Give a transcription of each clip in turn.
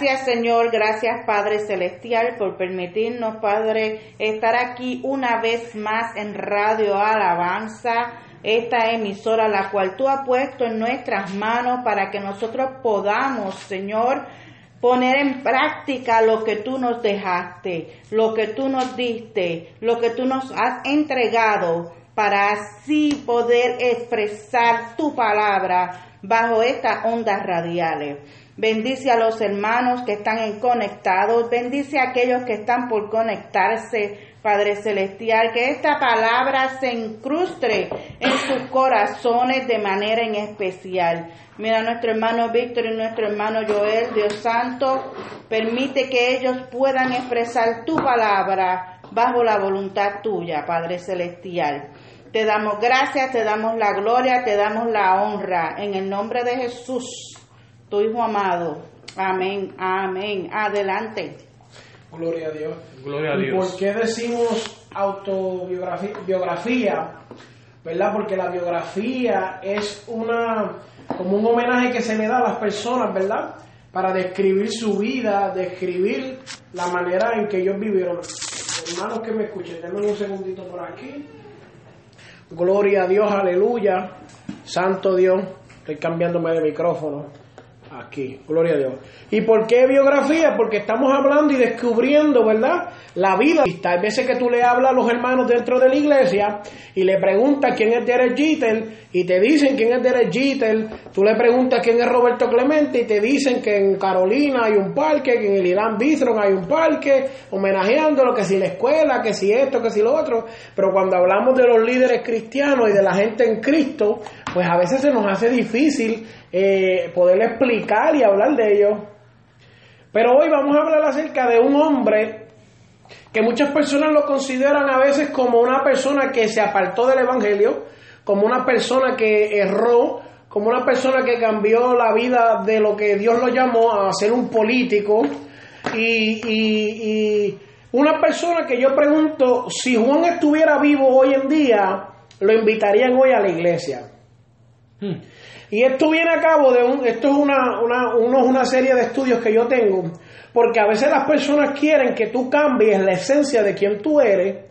Gracias Señor, gracias Padre Celestial por permitirnos, Padre, estar aquí una vez más en Radio Alabanza, esta emisora la cual tú has puesto en nuestras manos para que nosotros podamos, Señor, poner en práctica lo que tú nos dejaste, lo que tú nos diste, lo que tú nos has entregado para así poder expresar tu palabra bajo estas ondas radiales. Bendice a los hermanos que están en conectados. Bendice a aquellos que están por conectarse, Padre Celestial. Que esta palabra se incruste en sus corazones de manera en especial. Mira, nuestro hermano Víctor y nuestro hermano Joel, Dios Santo, permite que ellos puedan expresar tu palabra bajo la voluntad tuya, Padre Celestial. Te damos gracias, te damos la gloria, te damos la honra. En el nombre de Jesús tu Hijo amado. Amén, amén. Adelante. Gloria a Dios. Gloria a ¿Y Dios. por qué decimos autobiografía? Biografía, ¿verdad? Porque la biografía es una como un homenaje que se le da a las personas, ¿verdad? Para describir su vida, describir la manera en que ellos vivieron. Hermanos que me escuchen, denme un segundito por aquí. Gloria a Dios, aleluya. Santo Dios. Estoy cambiándome de micrófono. Aquí, gloria a Dios. ¿Y por qué biografía? Porque estamos hablando y descubriendo, ¿verdad? La vida. Hay veces que tú le hablas a los hermanos dentro de la iglesia y le preguntas quién es Derek Jeter y te dicen quién es Derek Jeter. Tú le preguntas quién es Roberto Clemente y te dicen que en Carolina hay un parque, que en el Irán Bistron hay un parque, homenajeándolo, que si la escuela, que si esto, que si lo otro. Pero cuando hablamos de los líderes cristianos y de la gente en Cristo, pues a veces se nos hace difícil eh, poder explicar y hablar de ellos. Pero hoy vamos a hablar acerca de un hombre que muchas personas lo consideran a veces como una persona que se apartó del Evangelio, como una persona que erró, como una persona que cambió la vida de lo que Dios lo llamó a ser un político y, una persona que yo pregunto, si Juan estuviera vivo hoy en día, lo invitarían hoy a la iglesia. Hmm. Y esto viene a cabo de un, esto es una, una, uno, una serie de estudios que yo tengo, porque a veces las personas quieren que tú cambies la esencia de quien tú eres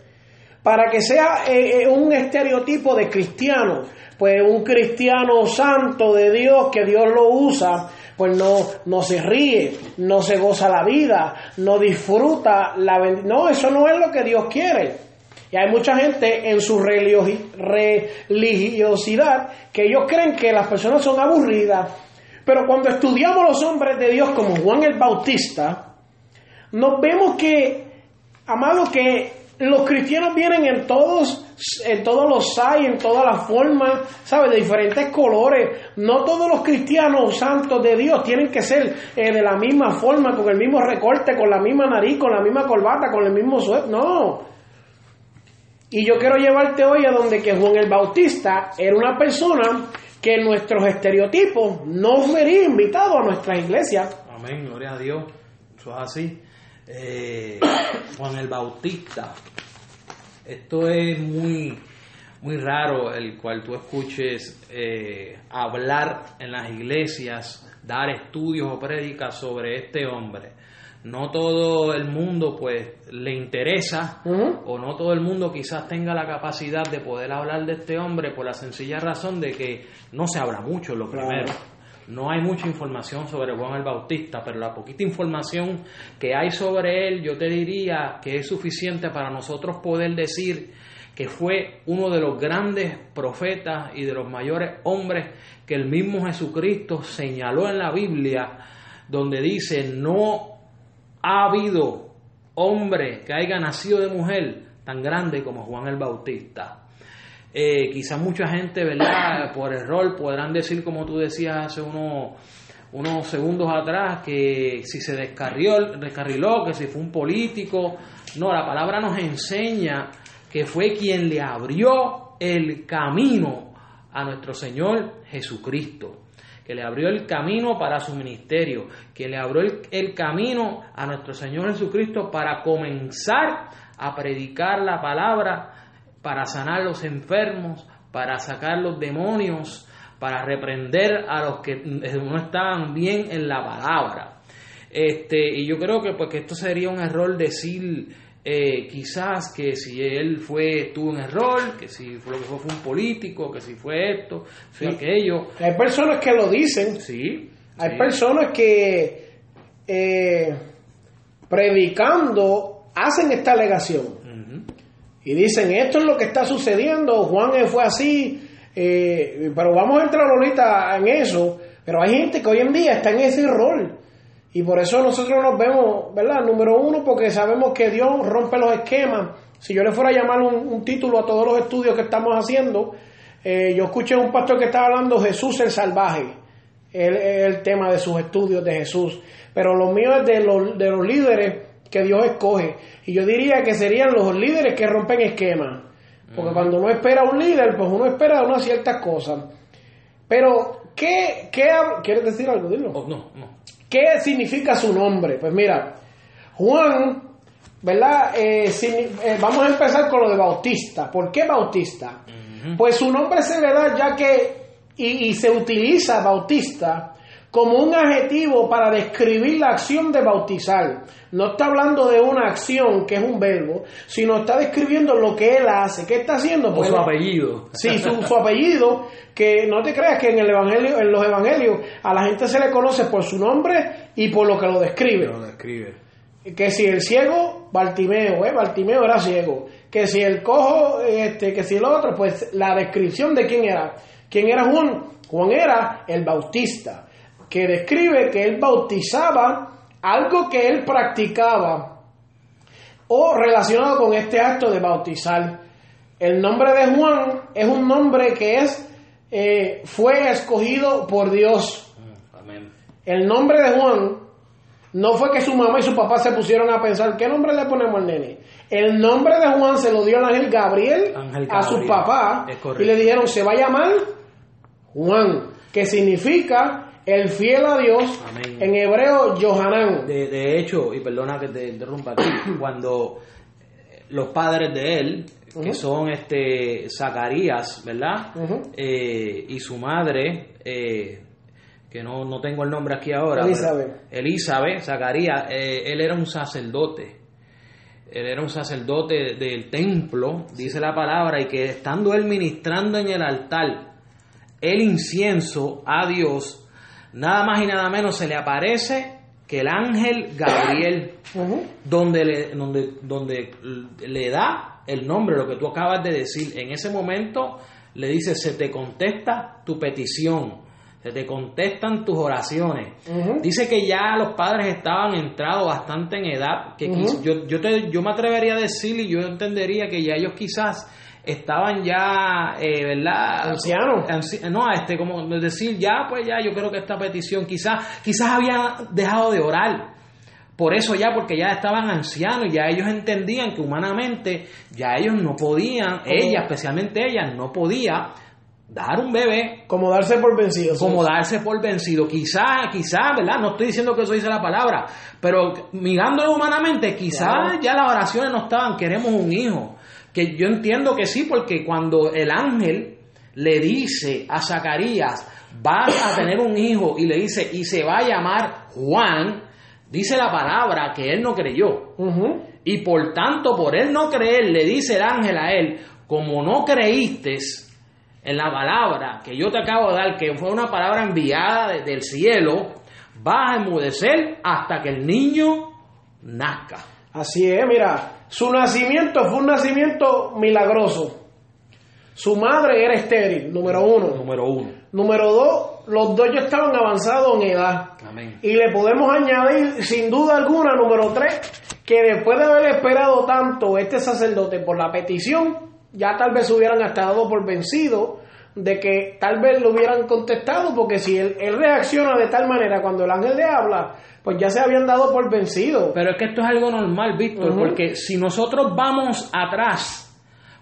para que sea eh, eh, un estereotipo de cristiano, pues un cristiano santo de Dios que Dios lo usa, pues no, no se ríe, no se goza la vida, no disfruta la no, eso no es lo que Dios quiere. Y hay mucha gente en su religiosidad que ellos creen que las personas son aburridas. Pero cuando estudiamos los hombres de Dios como Juan el Bautista, nos vemos que, amado, que los cristianos vienen en todos, en todos los hay, en todas las formas, ¿sabes? De diferentes colores. No todos los cristianos santos de Dios tienen que ser eh, de la misma forma, con el mismo recorte, con la misma nariz, con la misma corbata, con el mismo suéter. No. Y yo quiero llevarte hoy a donde que Juan el Bautista era una persona que nuestros estereotipos no sería invitado a nuestras iglesias. Amén, gloria a Dios. Eso es así. Eh, Juan el Bautista. Esto es muy, muy raro el cual tú escuches eh, hablar en las iglesias, dar estudios o prédicas sobre este hombre no todo el mundo pues le interesa uh -huh. o no todo el mundo quizás tenga la capacidad de poder hablar de este hombre por la sencilla razón de que no se habla mucho lo primero. Claro. No hay mucha información sobre Juan el Bautista, pero la poquita información que hay sobre él, yo te diría que es suficiente para nosotros poder decir que fue uno de los grandes profetas y de los mayores hombres que el mismo Jesucristo señaló en la Biblia, donde dice, no ha habido hombre que haya nacido de mujer tan grande como Juan el Bautista. Eh, quizás mucha gente, ¿verdad? Por error podrán decir, como tú decías hace unos, unos segundos atrás que si se descarrió, descarriló, que si fue un político. No, la palabra nos enseña que fue quien le abrió el camino a nuestro Señor Jesucristo, que le abrió el camino para su ministerio, que le abrió el, el camino a nuestro Señor Jesucristo para comenzar a predicar la palabra, para sanar los enfermos, para sacar los demonios, para reprender a los que no estaban bien en la palabra. Este, y yo creo que, pues, que esto sería un error decir eh, quizás que si él fue tuvo un error, que si fue lo que fue, fue un político, que si fue esto, fue Sí. aquello. Hay personas que lo dicen, Sí. hay sí. personas que eh, predicando hacen esta alegación y dicen esto es lo que está sucediendo, Juan fue así, eh, pero vamos a entrar ahorita en eso, pero hay gente que hoy en día está en ese rol y por eso nosotros nos vemos, ¿verdad? Número uno, porque sabemos que Dios rompe los esquemas. Si yo le fuera a llamar un, un título a todos los estudios que estamos haciendo, eh, yo escuché a un pastor que estaba hablando Jesús el salvaje, el, el tema de sus estudios de Jesús, pero lo mío es de los, de los líderes que Dios escoge. Y yo diría que serían los líderes que rompen esquemas. Porque cuando uno espera a un líder, pues uno espera unas ciertas cosas. Pero, ¿qué, qué ¿quieres decir algo? Dilo. Oh, no, no. ¿Qué significa su nombre? Pues mira, Juan, ¿verdad? Eh, eh, vamos a empezar con lo de Bautista. ¿Por qué Bautista? Pues su nombre se le da ya que, y, y se utiliza Bautista como un adjetivo para describir la acción de bautizar. No está hablando de una acción que es un verbo, sino está describiendo lo que él hace. ¿Qué está haciendo? O Pues su él- apellido. Sí, su, su apellido, que no te creas que en el evangelio, en los evangelios, a la gente se le conoce por su nombre y por lo que lo describe. Lo describe. Que si el ciego, Bartimeo, ¿eh? Bartimeo era ciego. Que si el cojo, este, que si el otro, pues la descripción de quién era. ¿Quién era Juan? Juan era el bautista, que describe que él bautizaba algo que él practicaba o relacionado con este acto de bautizar. El nombre de Juan es un nombre que es eh, fue escogido por Dios. Mm, Amén. El nombre de Juan no fue que su mamá y su papá se pusieron a pensar qué nombre le ponemos al nene. El nombre de Juan se lo dio el ángel Gabriel, Ángel a su Gabriel. papá y le dijeron se va a llamar Juan, que significa el fiel a Dios. Amén. En hebreo, Johanán. De, de hecho, y perdona que te interrumpa aquí, cuando eh, los padres de él, que son este Zacarías, ¿verdad? Eh, y su madre, eh, que no, no tengo el nombre aquí ahora. Elizabeth. Elizabeth, Zacarías, eh, él era un sacerdote. Él era un sacerdote del templo, dice la palabra, y que estando él ministrando en el altar, el incienso a Dios, nada más y nada menos se le aparece que el ángel Gabriel, donde le, donde, donde le da el nombre, lo que tú acabas de decir. En ese momento le dice, se te contesta tu petición, se te contestan tus oraciones. Dice que ya los padres estaban entrados bastante en edad, que quiz- yo, yo, te- yo me atrevería a decir y yo entendería que ya ellos quizás estaban ya, eh, ¿verdad? Ancianos. Anci- No, este, como decir, ya, pues ya, yo creo que esta petición quizás, quizás habían dejado de orar. Por eso ya, porque ya estaban ancianos, ya ellos entendían que humanamente ya ellos no podían, ella, especialmente ella, no podía dar un bebé Como darse por vencido. como darse por vencido. Quizá, quizá, ¿verdad? No estoy diciendo que eso dice la palabra, pero mirándolo humanamente, quizá Claro. ya las oraciones no estaban, queremos un hijo. Que yo entiendo que sí, porque cuando el ángel le dice a Zacarías, vas a tener un hijo, y le dice, y se va a llamar Juan, dice la palabra que él no creyó. Y por tanto, por él no creer, le dice el ángel a él, como no creíste en la palabra que yo te acabo de dar, que fue una palabra enviada desde el cielo, vas a enmudecer hasta que el niño nazca. Así es, mira, su nacimiento fue un nacimiento milagroso. Su madre era estéril, número uno. Número uno. Número dos, los dos ya estaban avanzados en edad. Amén. Y le podemos añadir, sin duda alguna, número tres, que después de haber esperado tanto este sacerdote por la petición, ya tal vez se hubieran hasta dado por vencido, de que tal vez lo hubieran contestado, porque si él, él reacciona de tal manera cuando el ángel le habla, pues ya se habían dado por vencido. Pero es que esto es algo normal, Víctor, porque si nosotros vamos atrás,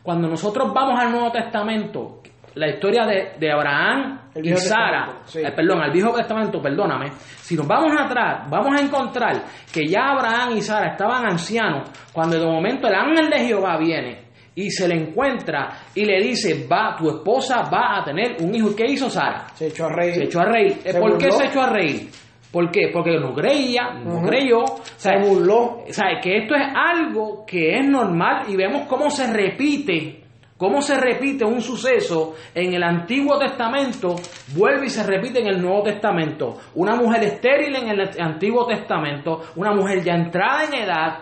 cuando nosotros vamos al Nuevo Testamento, la historia de, de Abraham El y Sara, sí. eh, perdón, al Viejo Testamento, perdóname, si nos vamos atrás, vamos a encontrar que ya Abraham y Sara estaban ancianos cuando de momento el ángel de Jehová viene y se le encuentra y le dice, va, tu esposa va a tener un hijo. ¿Qué hizo Sara? Se echó a reír. Se echó a reír. Eh, Se ¿Por qué se echó a reír? ¿Por qué? Porque no creía, no creyó. O sea, Se burló. o sea, que esto es algo que es normal y vemos cómo se repite, cómo se repite un suceso en el Antiguo Testamento, vuelve y se repite en el Nuevo Testamento. Una mujer estéril en el Antiguo Testamento, una mujer ya entrada en edad,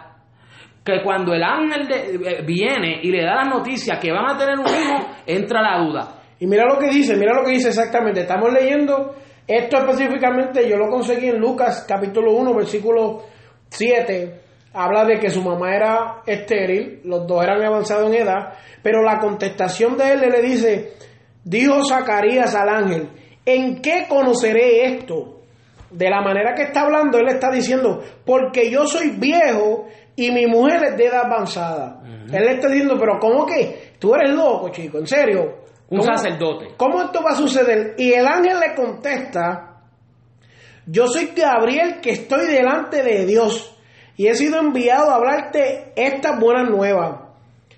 que cuando el ángel eh, viene y le da la noticia que van a tener un hijo, entra la duda. Y mira lo que dice, mira lo que dice exactamente. Estamos leyendo esto específicamente, yo lo conseguí en Lucas capítulo 1, versículo 7. Habla de que su mamá era estéril, los dos eran avanzados en edad, pero la contestación de él le dice, dijo Zacarías al ángel, ¿en qué conoceré esto? De la manera que está hablando, él está diciendo, porque yo soy viejo y mi mujer es de edad avanzada. Él le está diciendo, pero ¿cómo que? Tú eres loco, chico, en serio. Un ¿Cómo- sacerdote. ¿Cómo esto va a suceder? Y el ángel le contesta, yo soy Gabriel que estoy delante de Dios y he sido enviado a hablarte estas buenas nuevas.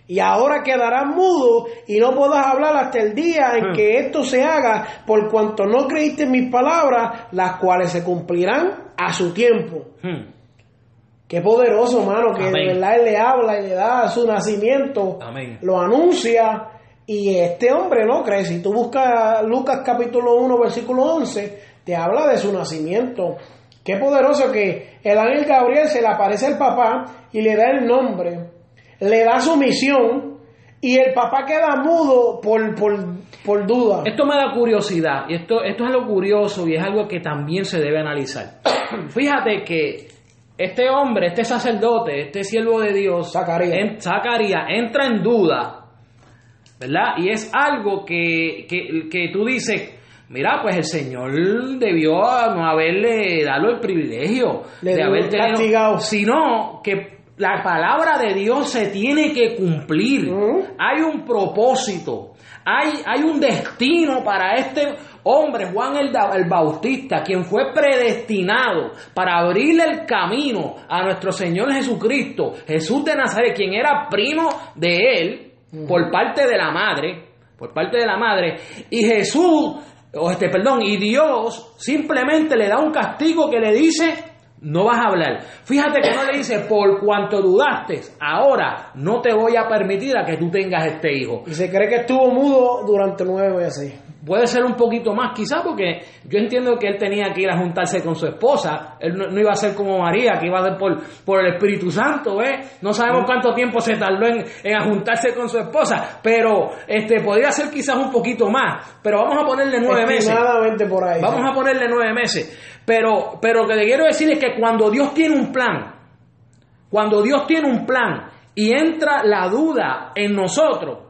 Y ahora quedarás mudo y no podrás hablar hasta el día en Hmm. que esto se haga, por cuanto no creíste en mis palabras, las cuales se cumplirán a su tiempo. Hmm. Qué poderoso, mano, que de verdad él le habla y le da su nacimiento, Amén. lo anuncia y este hombre no cree. Si tú buscas Lucas capítulo 1, versículo 11, te habla de su nacimiento. Qué poderoso que el ángel Gabriel se le aparece al papá y le da el nombre, le da su misión y el papá queda mudo por, por, por duda. Esto me da curiosidad y esto, esto es algo curioso y es algo que también se debe analizar. Fíjate que este hombre, este sacerdote, este siervo de Dios, Zacarías. en- Zacarías, entra en duda, ¿verdad? Y es algo que, que, que tú dices, mira, pues el Señor debió no haberle dado el privilegio Le de haber tenido, castigado. sino que la palabra de Dios se tiene que cumplir. Hay un propósito, hay, hay un destino para este hombre, Juan el, el Bautista, quien fue predestinado para abrirle el camino a nuestro Señor Jesucristo, Jesús de Nazaret, quien era primo de él por parte de la madre, por parte de la madre, y Jesús, o este, perdón, y Dios simplemente le da un castigo que le dice, no vas a hablar. Fíjate que no le dice, por cuanto dudaste, ahora no te voy a permitir a que tú tengas este hijo. Y se cree que estuvo mudo durante nueve meses. Puede ser un poquito más quizás porque yo entiendo que él tenía que ir a juntarse con su esposa, él no, no iba a ser como María, que iba a ser por, por el Espíritu Santo, ¿eh? No sabemos cuánto tiempo se tardó en, en juntarse con su esposa, pero este podría ser quizás un poquito más, pero vamos a ponerle nueve meses. Estimadamente por ahí. Vamos a ponerle nueve meses. Pero, pero lo que te quiero decir es que cuando Dios tiene un plan, cuando Dios tiene un plan y entra la duda en nosotros,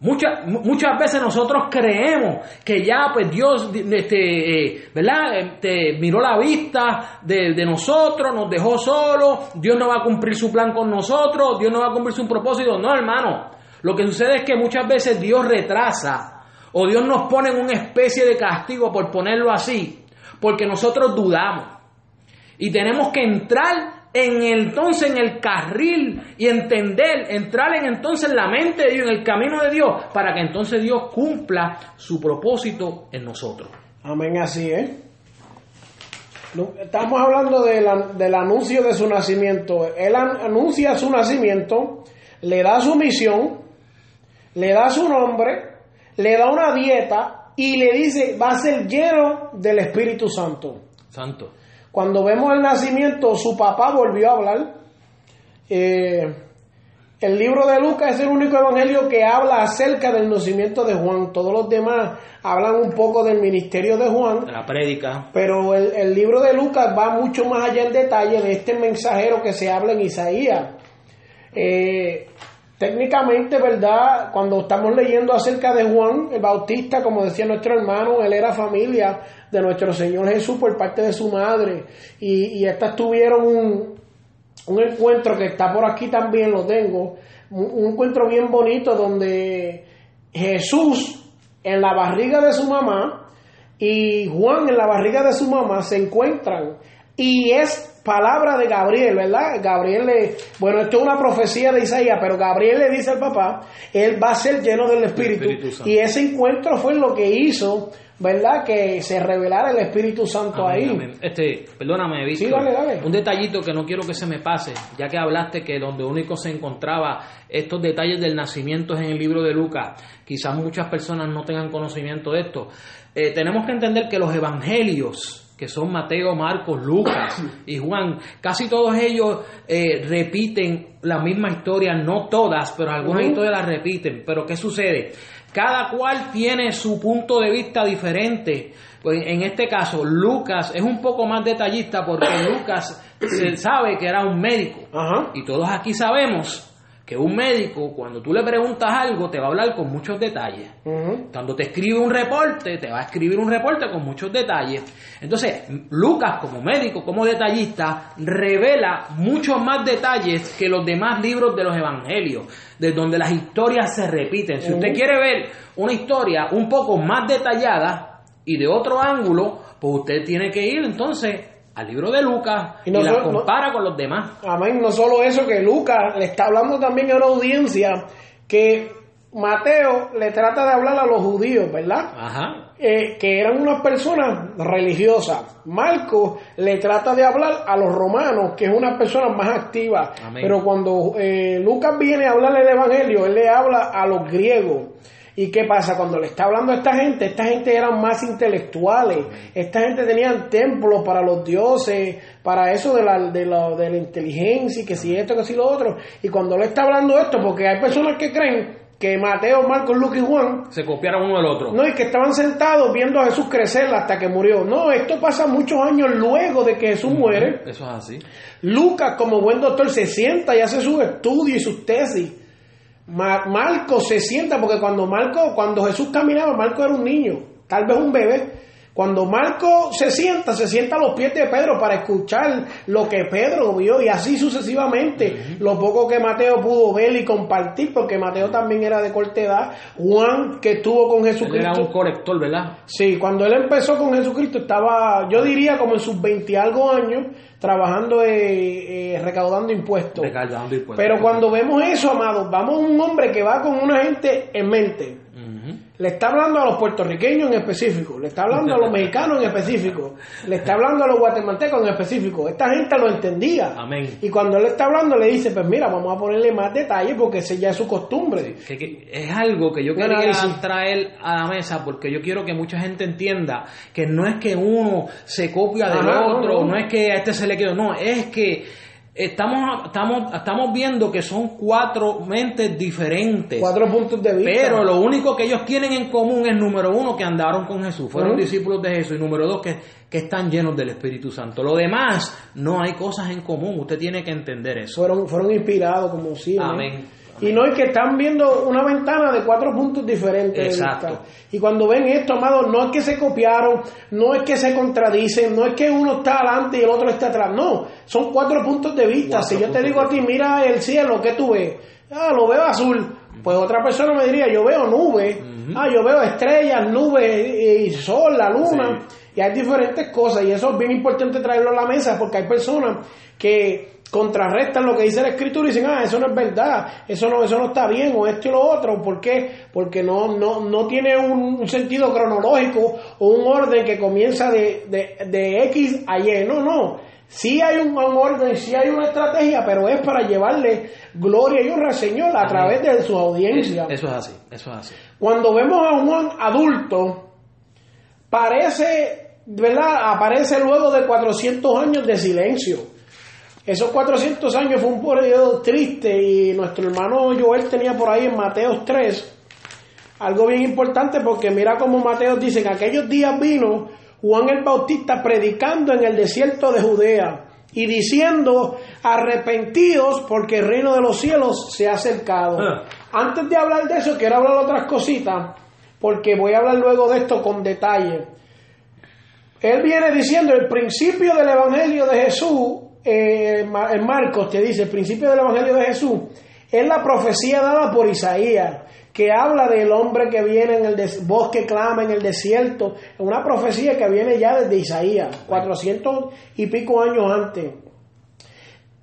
muchas, mu- muchas veces nosotros creemos que ya pues Dios este, eh, ¿verdad? Este, miró la vista de, de nosotros, nos dejó solos, Dios no va a cumplir su plan con nosotros, Dios no va a cumplir su propósito. No, hermano. Lo que sucede es que muchas veces Dios retrasa o Dios nos pone en una especie de castigo por ponerlo así, porque nosotros dudamos. Y tenemos que entrar en el- entonces en el carril y entender, entrar en entonces en la mente de Dios, en el camino de Dios, para que entonces Dios cumpla su propósito en nosotros. Amén, así es. Estamos hablando de la- del anuncio de su nacimiento. Él an- anuncia su nacimiento, le da su misión, le da su nombre, le da una dieta y le dice va a ser lleno del Espíritu Santo. Santo. Cuando vemos el nacimiento, su papá volvió a hablar. Eh, el libro de Lucas es el único evangelio que habla acerca del nacimiento de Juan. Todos los demás hablan un poco del ministerio de Juan. De la prédica. Pero el, el libro de Lucas va mucho más allá en detalle de este mensajero que se habla en Isaías. Eh, técnicamente, ¿verdad? Cuando estamos leyendo acerca de Juan el Bautista, como decía nuestro hermano, él era familia de nuestro Señor Jesús por parte de su madre. Y, estas tuvieron un, un encuentro que está por aquí también, lo tengo, un encuentro bien bonito donde Jesús en la barriga de su mamá y Juan en la barriga de su mamá se encuentran y es palabra de Gabriel, ¿verdad? Gabriel le, bueno, esto es una profecía de Isaías, pero Gabriel le dice al papá, él va a ser lleno del Espíritu. Y ese encuentro fue lo que hizo, ¿verdad? Que se revelara el Espíritu Santo Amén, ahí. amén. Este, perdóname, Víctor. Sí, dale, dale. Un detallito que no quiero que se me pase, ya que hablaste que donde único se encontraba estos detalles del nacimiento es en el libro de Lucas. Quizás muchas personas no tengan conocimiento de esto. Eh, tenemos que entender que los evangelios, que son Mateo, Marcos, Lucas y Juan, casi todos ellos eh, repiten la misma historia, no todas, pero algunas historias las repiten. Pero ¿qué sucede? Cada cual tiene su punto de vista diferente. Pues en este caso, Lucas es un poco más detallista porque Lucas se sabe que era un médico. Ajá. Y todos aquí sabemos que un médico, cuando tú le preguntas algo, te va a hablar con muchos detalles. Cuando te escribe un reporte, te va a escribir un reporte con muchos detalles. Entonces, Lucas, como médico, como detallista, revela muchos más detalles que los demás libros de los evangelios, de donde las historias se repiten. Si usted quiere ver una historia un poco más detallada y de otro ángulo, pues usted tiene que ir entonces al libro de Lucas Y y, no la solo- no- compara con los demás. Amén. No solo eso, que Lucas le está hablando también a una audiencia que Mateo le trata de hablar a los judíos, ¿verdad? Ajá. Eh, que eran unas personas religiosas. Marco le trata de hablar a los romanos, que es una persona más activa. Amén. Pero cuando eh, Lucas viene a hablarle del Evangelio, él le habla a los griegos. ¿Y qué pasa? Cuando le está hablando a esta gente, esta gente eran más intelectuales. Esta gente tenían templos para los dioses, para eso de la, de, la, de la inteligencia y que si esto, que si lo otro. Y cuando le está hablando esto, porque hay personas que creen que Mateo, Marcos, Lucas y Juan Se copiaron uno del otro. no, y que estaban sentados viendo a Jesús crecer hasta que murió. No, esto pasa muchos años luego de que Jesús muere. Eso es así. Lucas, como buen doctor, se sienta y hace sus estudios y sus tesis. Ma- Marco se sienta, porque cuando Marco, cuando Jesús caminaba, Marco era un niño, tal vez un bebé. Cuando Marco se sienta, se sienta a los pies de Pedro para escuchar lo que Pedro vio y así sucesivamente. Lo poco que Mateo pudo ver y compartir, porque Mateo también era de corta edad. Juan, que estuvo con Él Jesucristo. era un corrector, ¿verdad? Sí, cuando él empezó con Jesucristo estaba, yo diría como en sus 20 y algo años, trabajando, eh, eh, recaudando impuestos. Recargando impuestos. Pero cuando vemos eso, amados, vamos a un hombre que va con una gente en mente. Le está hablando a los puertorriqueños en específico, le está hablando a los mexicanos en específico, le está hablando a los guatemaltecos en específico. Esta gente lo entendía. Amén. Y cuando él está hablando, le dice: Pues mira, vamos a ponerle más detalle porque ese ya es su costumbre. Que- que es algo que yo quería traer a la mesa porque yo quiero que mucha gente entienda que no es que uno se copia del Ajá, no, otro, no. no, es que a este se le quedó, no, es que estamos, estamos, estamos viendo que son cuatro mentes diferentes. Cuatro puntos de vista. Pero lo único que ellos tienen en común es, número uno, que andaron con Jesús, fueron discípulos de Jesús, y número dos, que, que están llenos del Espíritu Santo. Lo demás, no hay cosas en común, usted tiene que entender eso. fueron, fueron inspirados como. ¿no? Amén. Y no es que están viendo una ventana de cuatro puntos diferentes. de Exacto. vista. Y cuando ven esto, amados, no es que se copiaron, no es que se contradicen, no es que uno está adelante y el otro está atrás. No, son cuatro puntos de vista. Cuatro si yo te digo a ti, mira el cielo, ¿qué tú ves? Ah, lo veo azul. Pues otra persona me diría, yo veo nubes. Ah, yo veo estrellas, nubes y y sol, la luna. Y hay diferentes cosas. Y eso es bien importante traerlo a la mesa porque hay personas que contrarrestan lo que dice la escritura y dicen, ah, eso no es verdad, eso no, eso no está bien, o esto y lo otro. ¿Por qué? Porque no, no, no tiene un, un sentido cronológico o un orden que comienza de, de, de X a Y. No, no. Sí hay un, un orden, sí hay una estrategia, pero es para llevarle gloria y honra al Señor a través de su audiencia. Eso es así, eso es así. Cuando vemos a Juan adulto, parece, ¿verdad? Aparece luego de 400 años de silencio. Esos 400 años fue un periodo triste y nuestro hermano Joel tenía por ahí en Mateos 3 algo bien importante porque mira como Mateos dice, en aquellos días vino Juan el Bautista predicando en el desierto de Judea y diciendo, arrepentidos porque el reino de los cielos se ha acercado. Ah. Antes de hablar de eso, quiero hablar de otras cositas, porque voy a hablar luego de esto con detalle. Él viene diciendo el principio del Evangelio de Jesús, eh, en Marcos te dice, el principio del Evangelio de Jesús, es la profecía dada por Isaías, que habla del hombre que viene en el bosque, clama en el desierto, es una profecía que viene ya desde Isaías, 400 y pico años antes.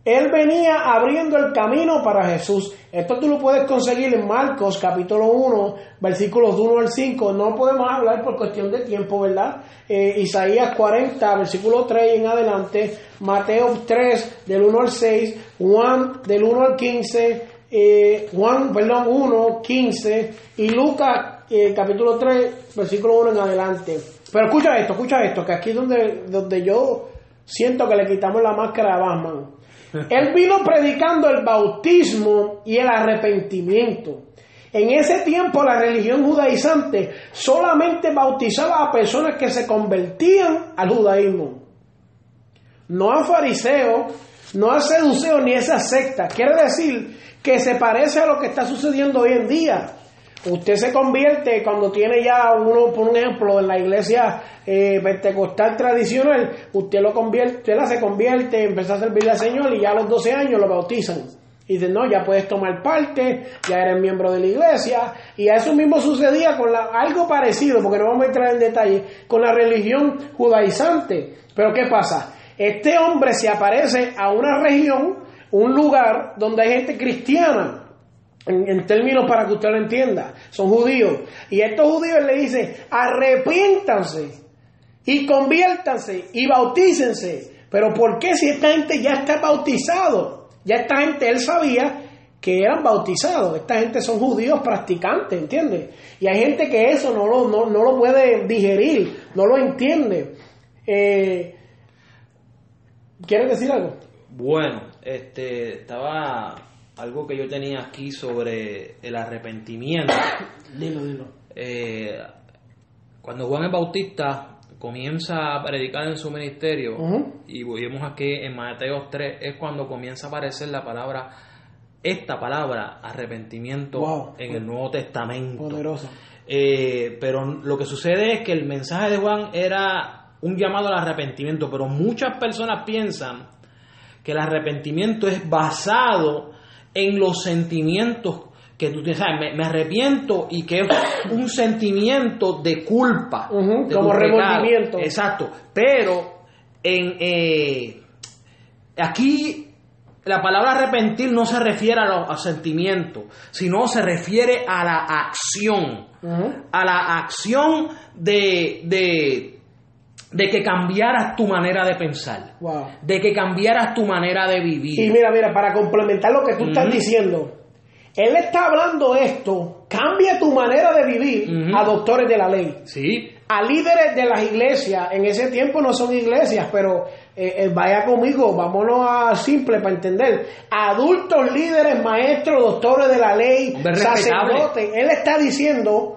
Él venía abriendo el camino para Jesús. Esto tú lo puedes conseguir en Marcos capítulo 1, versículos de 1 al 5. No podemos hablar por cuestión de tiempo, ¿verdad? Eh, Isaías 40, versículo 3 en adelante. Mateo 3, del 1 al 6. Juan, del 1 al 15. eh, Juan, perdón, 1, 15. Y Lucas, eh, capítulo 3, versículo 1 en adelante. Pero escucha esto, escucha esto, que aquí es donde, donde yo siento que le quitamos la máscara a Batman. Él vino predicando el bautismo y el arrepentimiento. En ese tiempo la religión judaizante solamente bautizaba a personas que se convertían al judaísmo. No a fariseos, no a seduceos ni a esa secta. Quiere decir que se parece a lo que está sucediendo hoy en día. Usted se convierte cuando tiene ya uno, por un ejemplo, en la iglesia eh, pentecostal tradicional, usted lo convierte, usted la se convierte, empieza a servirle al Señor y ya a los 12 años lo bautizan. Y dicen, no, ya puedes tomar parte, ya eres miembro de la iglesia. Y a eso mismo sucedía con la, algo parecido, porque no vamos a entrar en detalle, con la religión judaizante. Pero ¿qué pasa? Este hombre se aparece a una región, un lugar donde hay gente cristiana en, términos para que usted lo entienda, son judíos. Y estos judíos le dicen, arrepiéntanse y conviértanse y bautícense. Pero ¿por qué si esta gente ya está bautizado? Ya esta gente, él sabía que eran bautizados. Esta gente son judíos practicantes, ¿entiendes? Y hay gente que eso no lo, no, no lo puede digerir, no lo entiende. Eh, ¿Quieres decir algo? Bueno, este, estaba algo que yo tenía aquí sobre el arrepentimiento. Dilo, dilo. Eh, cuando Juan el Bautista comienza a predicar en su ministerio, y vemos aquí en Mateo 3, es cuando comienza a aparecer la palabra, esta palabra, arrepentimiento, Wow. en el Nuevo Testamento. Poderoso. Eh, pero lo que sucede es que el mensaje de Juan era un llamado al arrepentimiento, pero muchas personas piensan que el arrepentimiento es basado en los sentimientos que tú tienes. ¿sabes? Me, me arrepiento y que es un sentimiento de culpa. De como remordimiento. Exacto. Pero en eh, aquí la palabra arrepentir no se refiere a los sentimientos, sino se refiere a la acción a la acción de, de, de que cambiaras tu manera de pensar, Wow. de que cambiaras tu manera de Y vivir. mira, mira, para complementar lo que tú estás diciendo, él está hablando esto, cambia tu manera de vivir a doctores de la ley, Sí, a líderes de las iglesias, en ese tiempo no son iglesias, pero eh, eh, vaya conmigo, vámonos a simple para entender, adultos, líderes, maestros, doctores de la ley, sacerdotes, él está diciendo,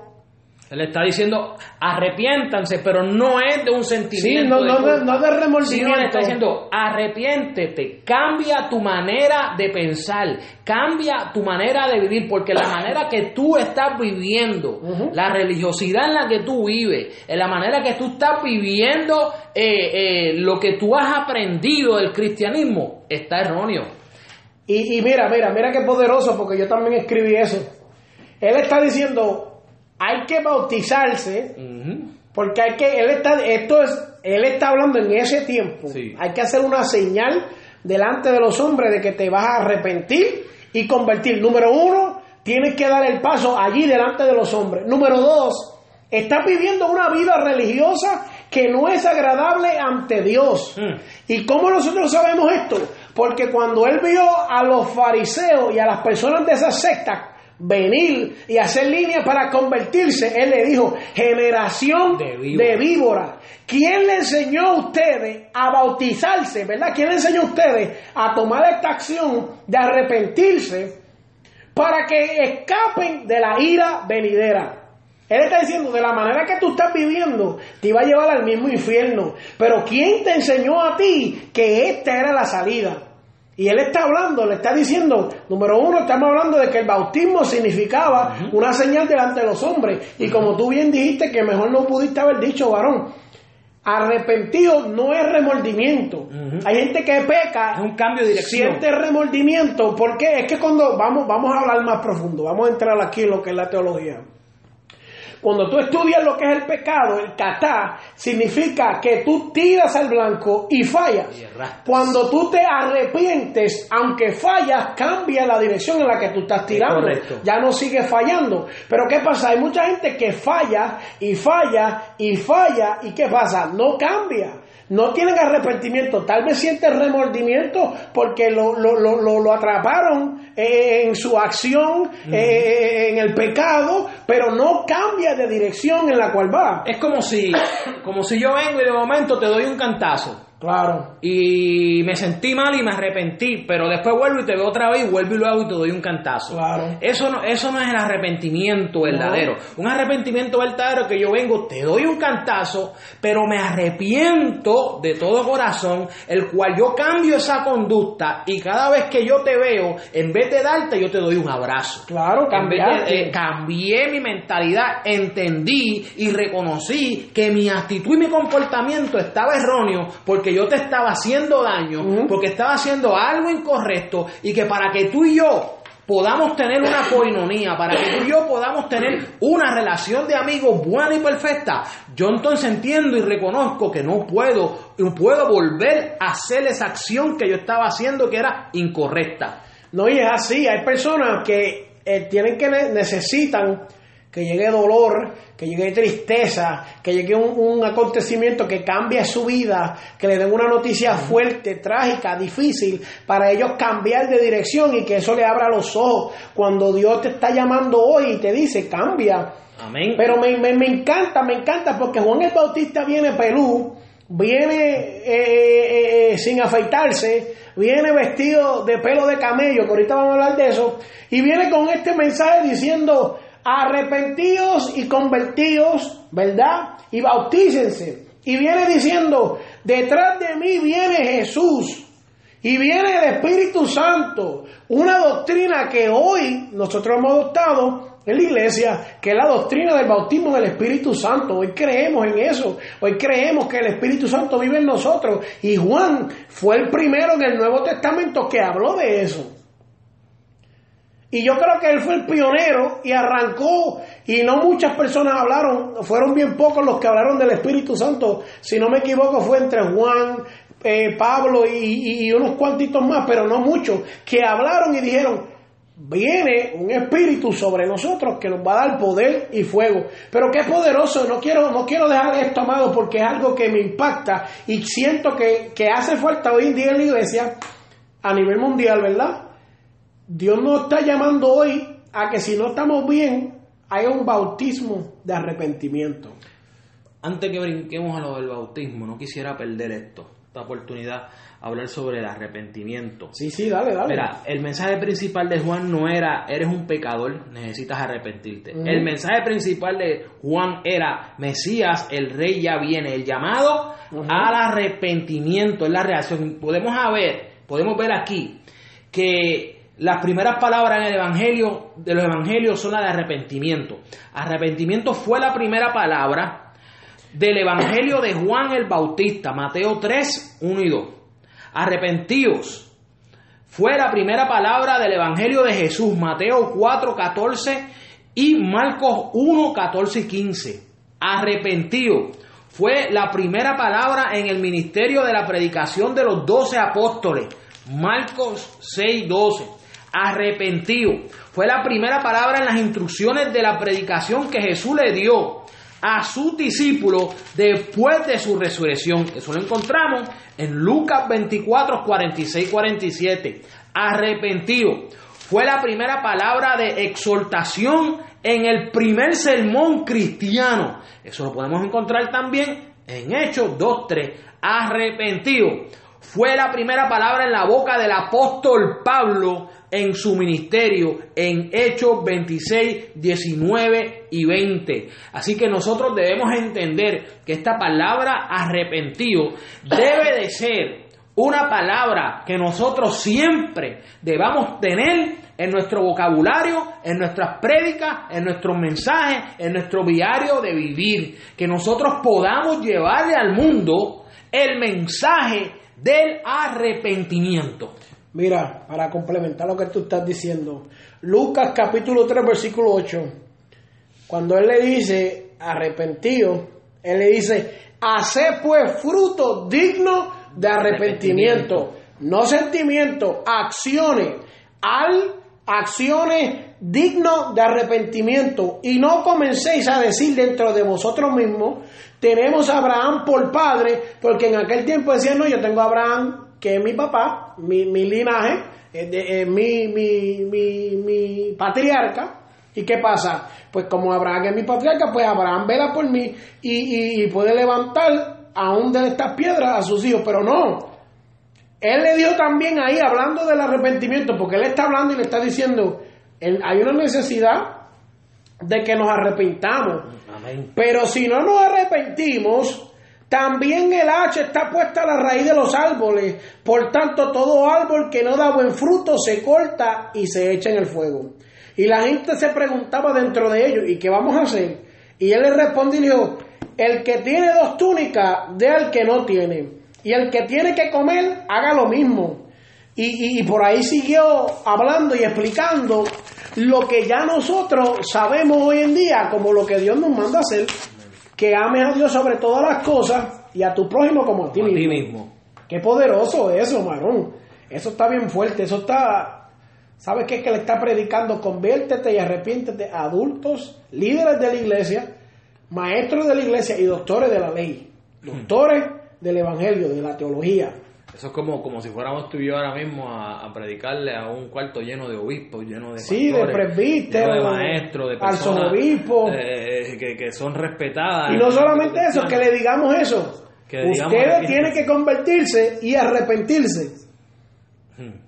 él está diciendo arrepiéntanse, pero no es de un sentimiento. Sí, no- de no de- culpa, no de remordimiento. Sino le está diciendo arrepiéntete, cambia tu manera de pensar, cambia tu manera de vivir, porque la manera que tú estás viviendo, la religiosidad en la que tú vives, en la manera que tú estás viviendo eh, eh, lo que tú has aprendido del cristianismo, está erróneo. Y, y mira, mira, mira qué poderoso, porque yo también escribí eso. Él está diciendo, hay que bautizarse, porque hay que, él está, esto es, él está hablando en ese tiempo. Sí. Hay que hacer una señal delante de los hombres de que te vas a arrepentir y convertir. Número uno, tienes que dar el paso allí delante de los hombres. Número dos, estás viviendo una vida religiosa que no es agradable ante Dios. Mm. ¿Y cómo nosotros sabemos esto? Porque cuando él vio a los fariseos y a las personas de esa secta venir y hacer línea para convertirse, él le dijo, generación De víbora. ¿Quién le enseñó a ustedes a bautizarse, verdad? ¿Quién le enseñó a ustedes a tomar esta acción de arrepentirse para que escapen de la ira venidera? Él está diciendo, de la manera que tú estás viviendo, te iba a llevar al mismo infierno. Pero ¿quién te enseñó a ti que esta era la salida? Y él está hablando, le está diciendo, número uno, estamos hablando de que el bautismo significaba una señal delante de los hombres. Y como tú bien dijiste, que mejor no pudiste haber dicho, varón, arrepentido no es remordimiento. Hay gente que peca, Es un cambio de dirección. siente remordimiento, porque es que cuando vamos, vamos a hablar más profundo, vamos a entrar aquí en lo que es la teología. Cuando tú estudias lo que es el pecado, el catá, significa que tú tiras al blanco y fallas. Cuando tú te arrepientes, aunque fallas, cambia la dirección en la que tú estás tirando. Ya no sigues fallando. Pero ¿qué pasa? Hay mucha gente que falla y falla y falla. ¿Y qué pasa? No cambia. No tienen arrepentimiento, tal vez sienten remordimiento porque lo, lo, lo, lo- atraparon eh, en su acción, eh, en el pecado, pero no cambia de dirección en la cual va. Es como si, como si yo vengo y de momento te doy un cantazo. Claro, Y me sentí mal y me arrepentí, pero después vuelvo y te veo otra vez y vuelvo y lo hago y te doy un cantazo. Claro. Eso no, eso no es el arrepentimiento verdadero. Un arrepentimiento verdadero que yo vengo, te doy un cantazo, pero me arrepiento de todo corazón, el cual yo cambio esa conducta y cada vez que yo te veo, en vez de darte, yo te doy un abrazo. claro, eh, cambié mi mentalidad, entendí y reconocí que mi actitud y mi comportamiento estaba erróneo porque yo te estaba haciendo daño, porque estaba haciendo algo incorrecto y que para que tú y yo podamos tener una coinonía, para que tú y yo podamos tener una relación de amigos buena y perfecta, yo entonces entiendo y reconozco que no puedo, no puedo volver a hacer esa acción que yo estaba haciendo que era incorrecta. No, y es así. Hay personas que eh, tienen que ne- necesitan que llegue dolor, que llegue tristeza, que llegue un, un acontecimiento que cambie su vida, que le den una noticia fuerte, trágica, difícil, para ellos cambiar de dirección y que eso le abra los ojos. Cuando Dios te está llamando hoy y te dice, cambia. Amén. Pero me, me- me encanta, me encanta porque Juan el Bautista viene pelú, viene eh, eh, sin afeitarse, viene vestido de pelo de camello, que ahorita vamos a hablar de eso, y viene con este mensaje diciendo, arrepentidos y convertidos, ¿verdad? Y bautícense. Y viene diciendo, detrás de mí viene Jesús. Y viene el Espíritu Santo, una doctrina que hoy nosotros hemos adoptado en la iglesia, que es la doctrina del bautismo del Espíritu Santo. Hoy creemos en eso, hoy creemos que el Espíritu Santo vive en nosotros. Y Juan fue el primero en el Nuevo Testamento que habló de eso. Y yo creo que él fue el pionero y arrancó, y no muchas personas hablaron, fueron bien pocos los que hablaron del Espíritu Santo, si no me equivoco fue entre Juan, eh, Pablo y, unos cuantitos más, pero no muchos, que hablaron y dijeron, viene un espíritu sobre nosotros que nos va a dar poder y fuego. Pero qué poderoso, no quiero, no quiero dejar esto, amado, porque es algo que me impacta y siento que, que hace falta hoy en día en la iglesia, a nivel mundial, ¿verdad? Dios nos está llamando hoy a que si no estamos bien, haya un bautismo de arrepentimiento. Antes que brinquemos a lo del bautismo, no quisiera perder esto, esta oportunidad, hablar sobre el arrepentimiento. Sí, sí, dale, dale. Mira, el mensaje principal de Juan no era, eres un pecador, necesitas arrepentirte. El mensaje principal de Juan era, Mesías, el rey ya viene, el llamado al arrepentimiento, es la reacción. Podemos ver, podemos ver aquí que las primeras palabras en el evangelio, de los evangelios son las de arrepentimiento. Arrepentimiento fue la primera palabra del evangelio de Juan el Bautista, Mateo 3, 1 y 2. Arrepentíos fue la primera palabra del Evangelio de Jesús, Mateo 4, 14 y Marcos 1, 14 y 15. Arrepentido fue la primera palabra en el ministerio de la predicación de los doce apóstoles, Marcos 6, 12. Arrepentido fue la primera palabra en las instrucciones de la predicación que Jesús le dio a sus discípulos después de su resurrección. Eso lo encontramos en Lucas 24, 46, 47. Arrepentido. Fue la primera palabra de exhortación en el primer sermón cristiano. Eso lo podemos encontrar también en Hechos 2, 3. Arrepentido. Fue la primera palabra en la boca del apóstol Pablo en su ministerio en Hechos 26, 19 y 20. Así que nosotros debemos entender que esta palabra arrepentido debe de ser una palabra que nosotros siempre debamos tener en nuestro vocabulario, en nuestras prédicas, en nuestros mensajes, en nuestro diario de vivir, que nosotros podamos llevarle al mundo el mensaje del arrepentimiento. Mira, para complementar lo que tú estás diciendo, Lucas capítulo 3, versículo 8, cuando él le dice arrepentido, él le dice, hace pues fruto digno de arrepentimiento, no sentimiento, acciones, al acciones digno de arrepentimiento y no comencéis a decir dentro de vosotros mismos, tenemos a Abraham por padre, porque en aquel tiempo decían, no, yo tengo a Abraham que es mi papá, mi, mi linaje, eh, mi, mi, mi, mi patriarca. ¿Y qué pasa? Pues como Abraham es mi patriarca, pues Abraham vela por mí y, y, puede levantar aún de estas piedras a sus hijos, pero no. Él le dijo también ahí, hablando del arrepentimiento, porque él está hablando y le está diciendo, hay una necesidad de que nos arrepintamos. Pero si no nos arrepentimos, también el hacha está puesta a la raíz de los árboles. Por tanto, todo árbol que no da buen fruto se corta y se echa en el fuego. Y la gente se preguntaba dentro de ellos, ¿y qué vamos a hacer? Y él le respondió el que tiene dos túnicas, dé al que no tiene. Y el que tiene que comer, haga lo mismo. Y, y, por ahí siguió hablando y explicando lo que ya nosotros sabemos hoy en día como lo que Dios nos manda a hacer que ames a Dios sobre todas las cosas y a tu prójimo como a ti, mismo. Qué poderoso eso, marón. Eso está bien fuerte, eso está... ¿Sabes qué es que le está predicando? Conviértete y arrepiéntete a adultos, líderes de la iglesia, maestros de la iglesia y doctores de la ley. Doctores del evangelio, de la teología. Eso es como, como si fuéramos tú y yo ahora mismo a, predicarle a un cuarto lleno de obispos, lleno de Sí, de presbíteros, de maestros, de personas eh, que, que, son respetadas. Y no solamente eso, que le digamos eso. Que Ustedes tienen que convertirse y arrepentirse. Hmm.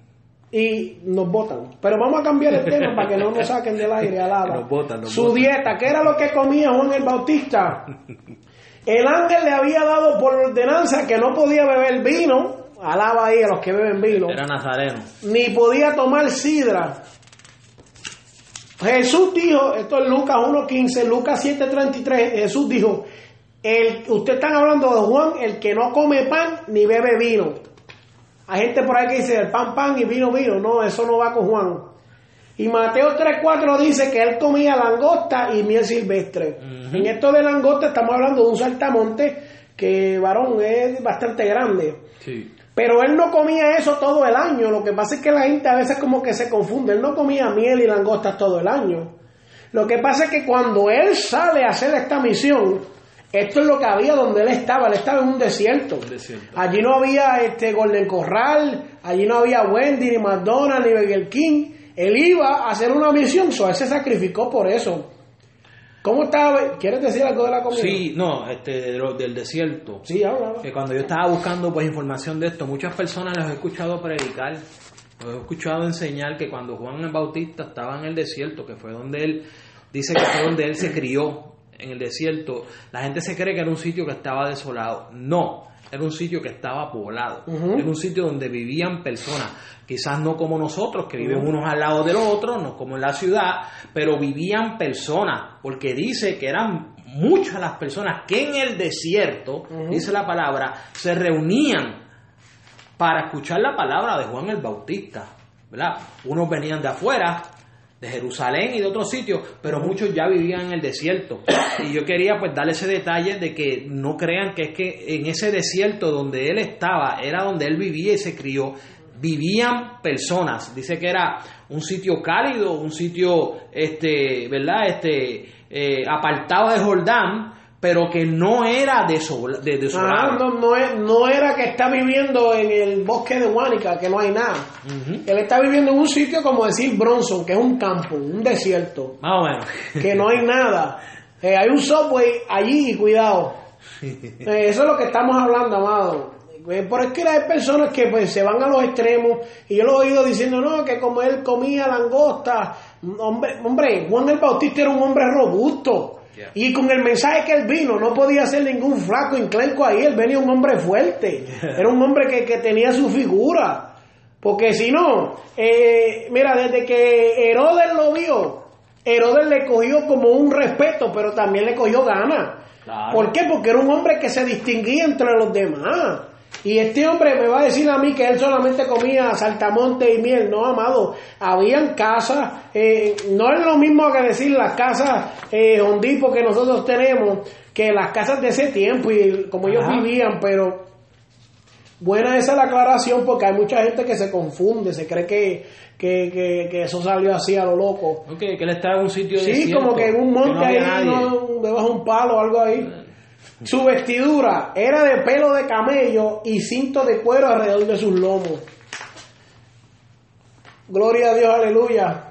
Y nos votan. Pero vamos a cambiar el tema para que no nos saquen del aire alaba. Su dieta, ¿qué era lo que comía Juan el Bautista? El ángel le había dado por ordenanza que no podía beber vino, alaba ahí a los que beben vino. Era nazareno. Ni podía tomar sidra. Jesús dijo, esto es Lucas 1.15, Lucas 7.33, Jesús dijo, el, usted están hablando de Juan, el que no come pan ni bebe vino. Hay gente por ahí que dice, el pan, pan y vino, vino. No, eso no va con Juan. Y Mateo 3.4 dice que él comía langosta y miel silvestre. En esto de langosta estamos hablando de un saltamonte que, varón, es bastante grande. Sí. Pero él no comía eso todo el año. Lo que pasa es que la gente a veces como que se confunde. Él no comía miel y langostas todo el año. Lo que pasa es que cuando él sale a hacer esta misión, esto es lo que había donde él estaba. Él estaba en un desierto. Allí no había este Golden Corral, allí no había Wendy, ni McDonald's, ni Burger King. Él iba a hacer una misión, so él se sacrificó por eso. ¿Cómo estaba? ¿Quieres decir algo de la comida? Sí, no, este, del desierto. Sí, habla. Que cuando yo estaba buscando pues información de esto, muchas personas los he escuchado predicar, los he escuchado enseñar que cuando Juan el Bautista estaba en el desierto, que fue donde él, dice que fue donde él se crió, en el desierto, la gente se cree que era un sitio que estaba desolado. No, era un sitio que estaba poblado, era un sitio donde vivían personas, quizás no como nosotros, que viven unos al lado del otro, no como en la ciudad, pero vivían personas, porque dice que eran muchas las personas que en el desierto, dice la palabra, se reunían para escuchar la palabra de Juan el Bautista. ¿verdad? Unos venían de afuera, de Jerusalén y de otros sitios, pero muchos ya vivían en el desierto. Y yo quería pues darle ese detalle de que no crean que es que en ese desierto donde él estaba, era donde él vivía y se crió, vivían personas. Dice que era un sitio cálido, un sitio, este, ¿verdad? Este, eh, apartado de Jordán, pero que no era de, de, ah, no, no, era que está viviendo en el bosque de Huánica, que no hay nada. Él está viviendo en un sitio como decir Bronson, que es un campo, un desierto. Más o menos. que no hay nada. Eh, hay un subway allí, cuidado. Eh, eso es lo que estamos hablando, amado. eh, por es que hay personas que pues se van a los extremos y yo lo he oído diciendo, no, que como él comía langosta, hombre, hombre, Juan el Bautista era un hombre robusto. Yeah. Y con el mensaje que él vino, no podía ser ningún flaco inclenco ahí, él venía un hombre fuerte, era un hombre que, que tenía su figura. Porque si no, eh, mira, desde que Herodes lo vio, Herodes le cogió como un respeto, pero también le cogió ganas. Claro. ¿Por qué? Porque era un hombre que se distinguía entre los demás. Y este hombre me va a decir a mí que él solamente comía saltamonte y miel. No, amado. Habían casas, eh, no es lo mismo que decir las casas eh, hondipo que nosotros tenemos, que las casas de ese tiempo y como ellos Ajá. vivían, pero buena esa la aclaración porque hay mucha gente que se confunde, se cree que, que, que, que eso salió así a lo loco. Ok, que él estaba en un sitio Sí, desierto, como que en un monte ahí, no, debajo de un palo o algo ahí. Su vestidura era de pelo de camello y cinto de cuero alrededor de sus lomos. Gloria a Dios, aleluya.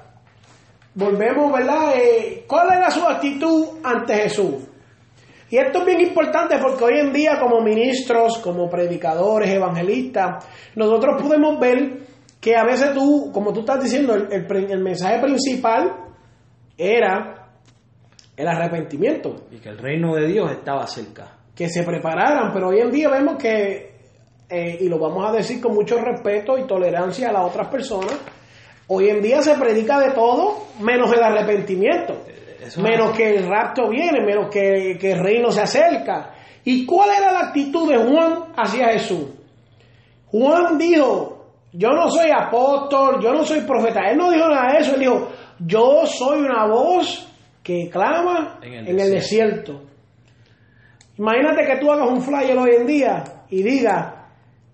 Volvemos, ¿verdad? Eh, ¿Cuál era su actitud ante Jesús? Y esto es bien importante porque hoy en día como ministros, como predicadores, evangelistas, nosotros podemos ver que a veces tú, como tú estás diciendo, el, mensaje principal era el arrepentimiento, Y que el reino de Dios estaba cerca. que se prepararan, pero hoy en día vemos que, eh, y lo vamos a decir con mucho respeto y tolerancia a las otras personas, hoy en día se predica de todo menos el arrepentimiento. Eso menos es- que el rapto viene, menos que, que el reino se acerca. ¿Y cuál era la actitud de Juan hacia Jesús? Juan dijo, yo no soy apóstol, yo no soy profeta. Él no dijo nada de eso, él dijo, yo soy una voz que clama En en el desierto. Imagínate que tú hagas un flyer hoy en día y diga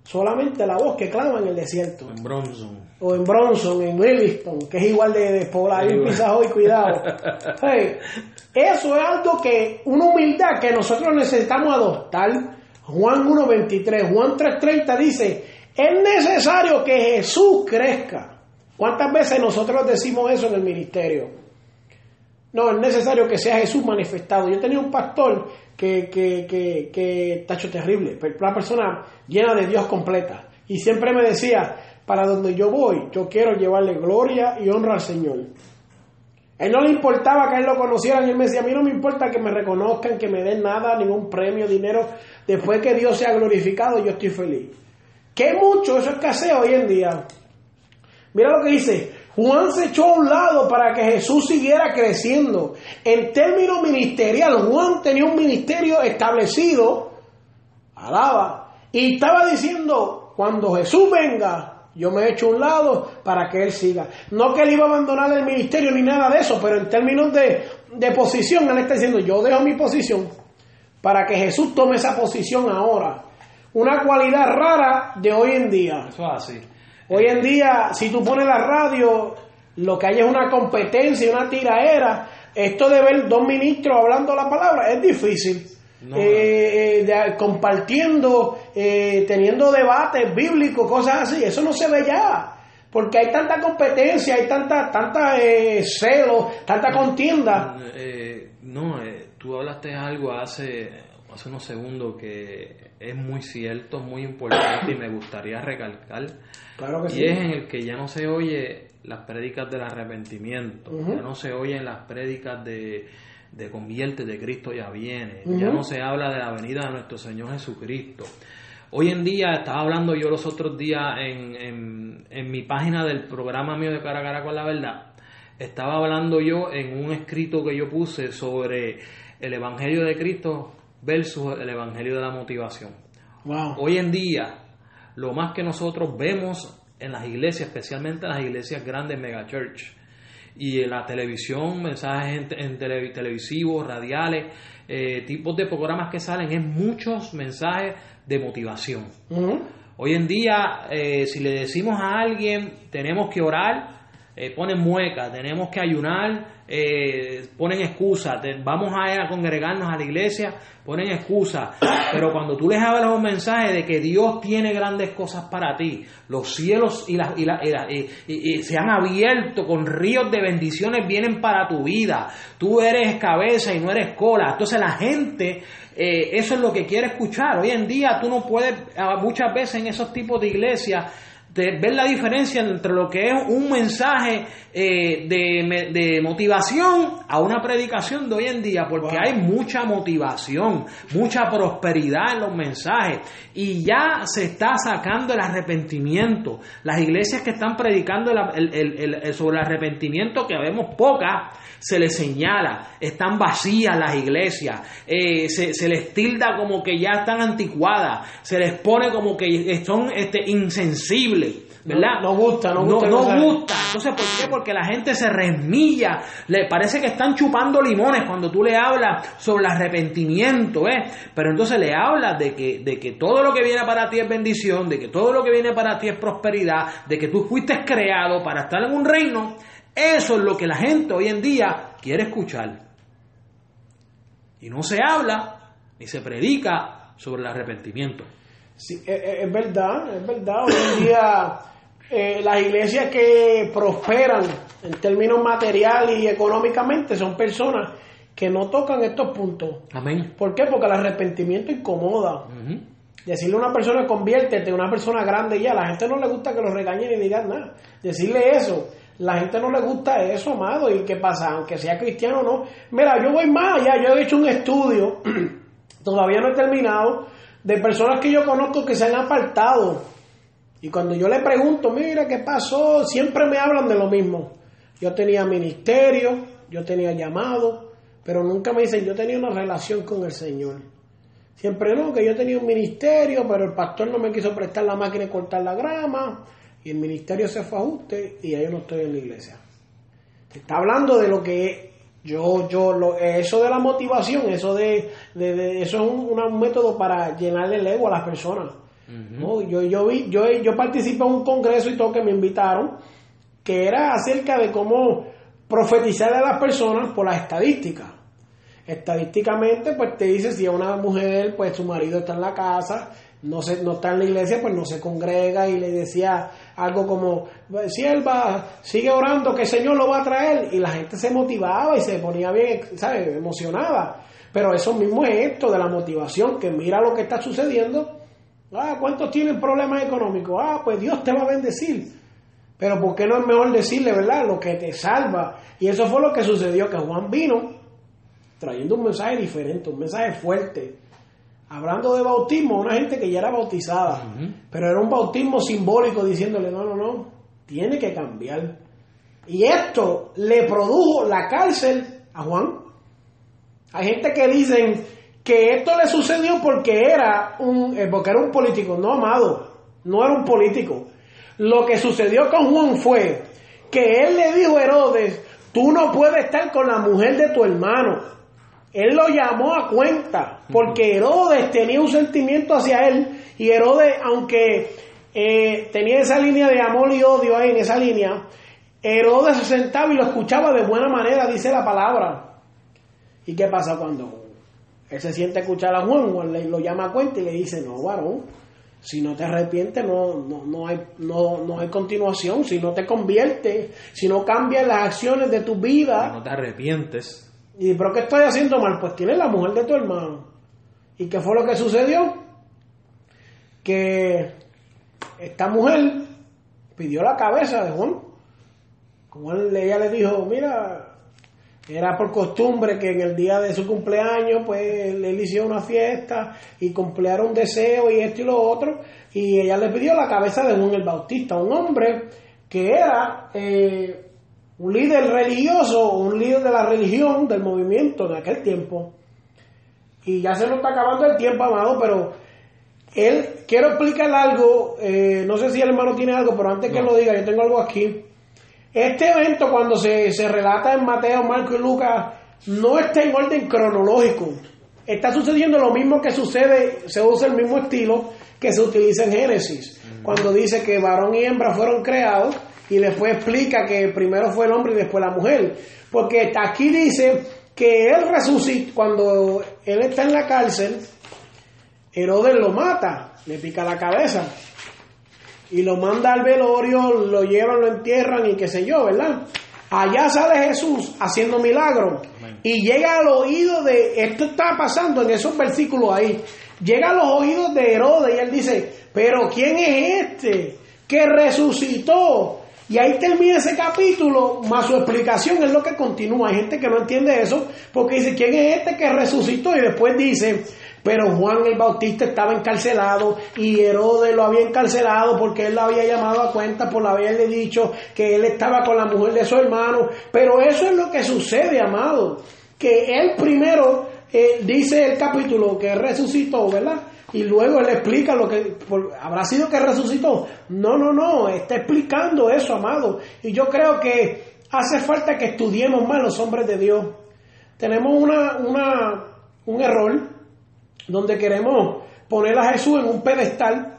solamente la voz que clama en el desierto En Bronson. o en Bronson, en Williston, que es igual de despoblado, Igual. pisajo y cuidado. Hey, eso es algo que, una humildad que nosotros necesitamos adoptar. Juan 1.23, Juan 3.30 dice, es necesario que Jesús crezca. ¿Cuántas veces nosotros decimos eso en el ministerio? No, es necesario que sea Jesús manifestado. Yo tenía un pastor que, que, que, que hecho terrible, una persona llena de Dios completa. Y siempre me decía, para donde yo voy, yo quiero llevarle gloria y honra al Señor. A él no le importaba que él lo conocieran, y él me decía, a mí no me importa que me reconozcan, que me den nada, ningún premio, dinero. Después que Dios sea glorificado, yo estoy feliz. Que mucho eso escasea hoy en día. Mira lo que dice. Juan se echó a un lado para que Jesús siguiera creciendo. En términos ministerial, Juan tenía un ministerio establecido. Alaba. Y estaba diciendo, cuando Jesús venga, yo me echo a un lado para que Él siga. No que Él iba a abandonar el ministerio ni nada de eso, pero en términos de, de posición, Él está diciendo, yo dejo mi posición para que Jesús tome esa posición ahora. Una cualidad rara de hoy en día. Eso es así. Hoy en día, si tú pones la radio, lo que hay es una competencia, una tiraera. Esto de ver dos ministros hablando la palabra es difícil. No, Eh, eh, de- compartiendo, eh, teniendo debates bíblicos, cosas así, eso no se ve ya. Porque hay tanta competencia, hay tanta, tanta eh, celo, tanta contienda. Eh, no, eh, tú hablaste algo hace, hace unos segundos que es muy cierto, muy importante y me gustaría recalcar. Claro que Y sí. es en el que ya no se oye las prédicas del arrepentimiento, ya no se oyen las prédicas de, de convierte de Cristo ya viene, ya no se habla de la venida de nuestro Señor Jesucristo. Hoy en día, estaba hablando yo los otros días en, en, en mi página del programa mío de Cara a Cara con la Verdad, estaba hablando yo en un escrito que yo puse sobre el Evangelio de Cristo versus el Evangelio de la motivación. Wow. Hoy en día, lo más que nosotros vemos en las iglesias, especialmente en las iglesias grandes, megachurch, y en la televisión, mensajes en, en tele- televisivos, radiales, eh, tipos de programas que salen, es muchos mensajes de motivación. Hoy en día, eh, si le decimos a alguien, tenemos que orar, eh, ponen mueca, tenemos que ayunar, eh, ponen excusa, te- vamos a congregarnos a la iglesia, ponen excusa, pero cuando tú les hablas un mensaje de que Dios tiene grandes cosas para ti, los cielos y, la- y la- y- y- y se han abierto con ríos de bendiciones vienen para tu vida, tú eres cabeza y no eres cola, entonces la gente eh, eso es lo que quiere escuchar. Hoy en día tú no puedes, ah, muchas veces en esos tipos de iglesias, de ver la diferencia entre lo que es un mensaje eh, de, motivación a una predicación de hoy en día, porque Wow. hay mucha motivación, mucha prosperidad en los mensajes y ya se está sacando el arrepentimiento. Las iglesias que están predicando el- sobre el arrepentimiento, que vemos pocas, se les señala, están vacías las iglesias, eh, se, se les tilda como que ya están anticuadas, se les pone como que son este, insensibles. ¿Verdad? No- no gusta, no gusta no gusta. Entonces, ¿por qué? Porque la gente se resmilla, le parece que están chupando limones cuando tú le hablas sobre el arrepentimiento, ¿eh? Pero entonces le hablas de que, de que todo lo que viene para ti es bendición, de que todo lo que viene para ti es prosperidad, de que tú fuiste creado para estar en un reino. Eso es lo que la gente hoy en día quiere escuchar. Y no se habla ni se predica sobre el arrepentimiento. Sí, es, es- es verdad, es verdad. Hoy en día eh, las iglesias que prosperan en términos materiales y económicamente son personas que no tocan estos puntos. Amén. ¿Por qué? Porque el arrepentimiento incomoda. Decirle a una persona conviértete, una persona grande ya, la gente no le gusta que lo regañen y digan nada. Decirle eso, la gente no le gusta eso, amado. ¿Y qué pasa? Aunque sea cristiano o no. Mira, yo voy más allá, yo he hecho un estudio, todavía no he terminado, de personas que yo conozco que se han apartado. Y cuando yo le pregunto, mira, ¿qué pasó? Siempre me hablan de lo mismo. Yo tenía ministerio, yo tenía llamado, pero nunca me dicen, yo tenía una relación con el Señor. Siempre no, que yo tenía un ministerio, pero el pastor no me quiso prestar la máquina y cortar la grama, y el ministerio se fue a ajuste, y ya yo no estoy en la iglesia. Te está hablando de lo que yo, yo, lo, eso de la motivación, eso de, de- de- eso es un, un método para llenarle el ego a las personas. ¿no? Yo, yo vi, yo, yo participé en un congreso y todo que me invitaron, que era acerca de cómo profetizar a las personas por las estadísticas. Estadísticamente, pues te dice si a una mujer, pues su marido está en la casa, no se, no está en la iglesia, pues no se congrega y le decía algo como, sierva, sigue orando que el Señor lo va a traer. Y la gente se motivaba y se ponía bien, ¿sabes? Emocionada. Pero eso mismo es esto de la motivación, que mira lo que está sucediendo. Ah, ¿cuántos tienen problemas económicos? Ah, pues Dios te va a bendecir. Pero ¿por qué no es mejor decirle, verdad, lo que te salva? Y eso fue lo que sucedió, que Juan vino trayendo un mensaje diferente, un mensaje fuerte. Hablando de bautismo, una gente que ya era bautizada, pero era un bautismo simbólico diciéndole, no, no, no, tiene que cambiar. Y esto le produjo la cárcel a Juan. Hay gente que dicen que esto le sucedió porque era un, eh, porque era un político. No, amado, no era un político. Lo que sucedió con Juan fue que él le dijo a Herodes, tú no puedes estar con la mujer de tu hermano. Él lo llamó a cuenta, porque Herodes tenía un sentimiento hacia él, y Herodes, aunque eh, tenía esa línea de amor y odio ahí en esa línea, Herodes se sentaba y lo escuchaba de buena manera, dice la palabra. ¿Y qué pasa cuando él se siente a escuchar a Juan? Juan le, lo llama a cuenta y le dice, no, varón, si no te arrepientes no, no, no, hay, no, no hay continuación, si no te conviertes, si no cambias las acciones de tu vida, No te arrepientes. Y pero ¿qué estoy haciendo mal? Pues tienes la mujer de tu hermano. ¿Y qué fue lo que sucedió? Que esta mujer pidió la cabeza de Juan. Como ella le dijo, mira, era por costumbre que en el día de su cumpleaños, pues él, hizo una fiesta y cumpliera un deseo y esto y lo otro. Y ella le pidió la cabeza de Juan el Bautista, un hombre que era eh, un líder religioso, un líder de la religión, del movimiento en aquel tiempo. Y ya se nos está acabando el tiempo, amado, pero él, quiero explicar algo, eh, no sé si el hermano tiene algo, pero antes que lo diga, yo tengo algo aquí. Este evento, cuando se, se relata en Mateo, Marco y Lucas, no está en orden cronológico. Está sucediendo lo mismo que sucede, se usa el mismo estilo que se utiliza en Génesis, cuando dice que varón y hembra fueron creados y después explica que primero fue el hombre y después la mujer. Porque aquí dice que él resucitó, cuando él está en la cárcel, Herodes lo mata, le pica la cabeza y lo manda al velorio, lo llevan, lo entierran y qué sé yo, ¿verdad? Allá sale Jesús haciendo milagros y llega al oído de, esto está pasando en esos versículos ahí, llega a los oídos de Herodes y él dice, pero ¿quién es este que resucitó? Y ahí termina ese capítulo, más su explicación es lo que continúa. Hay gente que no entiende eso, porque dice, ¿quién es este que resucitó? Y después dice, pero Juan el Bautista estaba encarcelado y Herodes lo había encarcelado porque él lo había llamado a cuenta por haberle dicho que él estaba con la mujer de su hermano. Pero eso es lo que sucede, amado, que él primero eh, dice el capítulo que resucitó, ¿verdad? Y luego él explica lo que habrá sido que resucitó. No, no, no, está explicando eso, amado. Y yo creo que hace falta que estudiemos más los hombres de Dios. Tenemos una, una, un error donde queremos poner a Jesús en un pedestal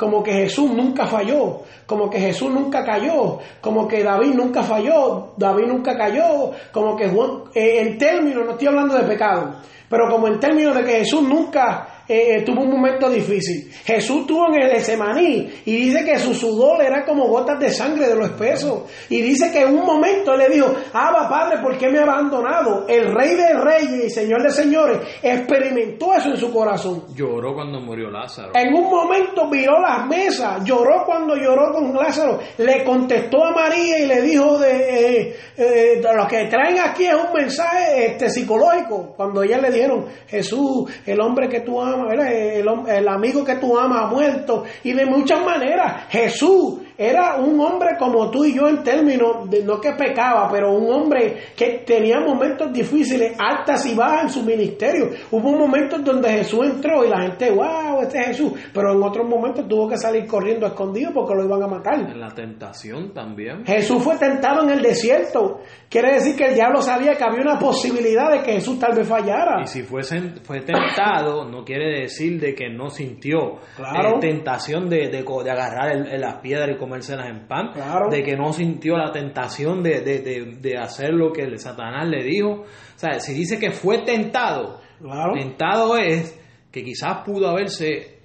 como que Jesús nunca falló, como que Jesús nunca cayó, como que David nunca falló, David nunca cayó, como que Juan, eh, en términos, no estoy hablando de pecado, pero como en términos de que Jesús nunca eh, eh, tuvo un momento difícil. Jesús tuvo en el Semaní y dice que su sudor era como gotas de sangre de lo espeso. Y dice que en un momento él le dijo, Abba Padre, ¿por qué me ha abandonado? El Rey de Reyes y Señor de Señores experimentó eso en su corazón. Lloró cuando murió Lázaro. En un momento viró las mesas, lloró cuando lloró con Lázaro, le contestó a María y le dijo de, eh, eh, lo que traen aquí es un mensaje este, psicológico. Cuando ella le dijeron, Jesús, el hombre que tú amas, el, amigo que tú amas ha muerto. Y de muchas maneras Jesús era un hombre como tú y yo en términos de no que pecaba, pero un hombre que tenía momentos difíciles, altas y bajas en su ministerio. Hubo momentos donde Jesús entró y la gente, wow, este es Jesús, pero en otros momentos tuvo que salir corriendo escondido porque lo iban a matar. En la tentación también. Jesús fue tentado en el desierto. Quiere decir que el diablo sabía que había una posibilidad de que Jesús tal vez fallara. Y si fue, fue tentado, no quiere decir de que no sintió claro. eh, tentación de, de, de agarrar el, el, las piedras y comérselas en pan, Claro. de que no sintió la tentación de, de, de, de hacer lo que el Satanás le dijo. O sea, si dice que fue tentado, Claro. tentado es que quizás pudo haberse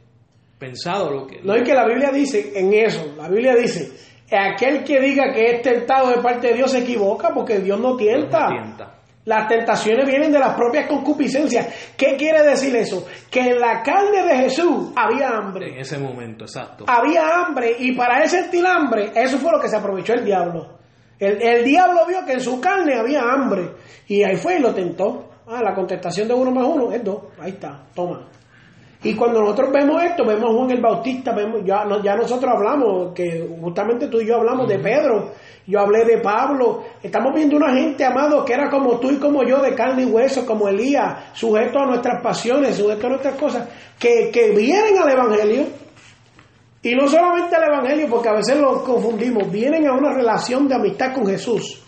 pensado lo que... No, y que la Biblia dice en eso, la Biblia dice, aquel que diga que es tentado de parte de Dios se equivoca porque Dios no tienta. no tienta. Las tentaciones vienen de las propias concupiscencias. ¿Qué quiere decir eso? Que en la carne de Jesús había hambre. En ese momento, exacto. Había hambre y para él sentir hambre, eso fue lo que se aprovechó el diablo. El, el diablo vio que en su carne había hambre y ahí fue y lo tentó. Ah, la contestación de uno más uno es dos. Ahí está, toma. Y cuando nosotros vemos esto, vemos a Juan el Bautista, vemos, ya, ya nosotros hablamos, que justamente tú y yo hablamos de Pedro, yo hablé de Pablo, estamos viendo una gente, amado, que era como tú y como yo, de carne y hueso, como Elías, sujeto a nuestras pasiones, sujeto a nuestras cosas, que, que vienen al Evangelio, y no solamente al Evangelio, porque a veces lo confundimos, vienen a una relación de amistad con Jesús.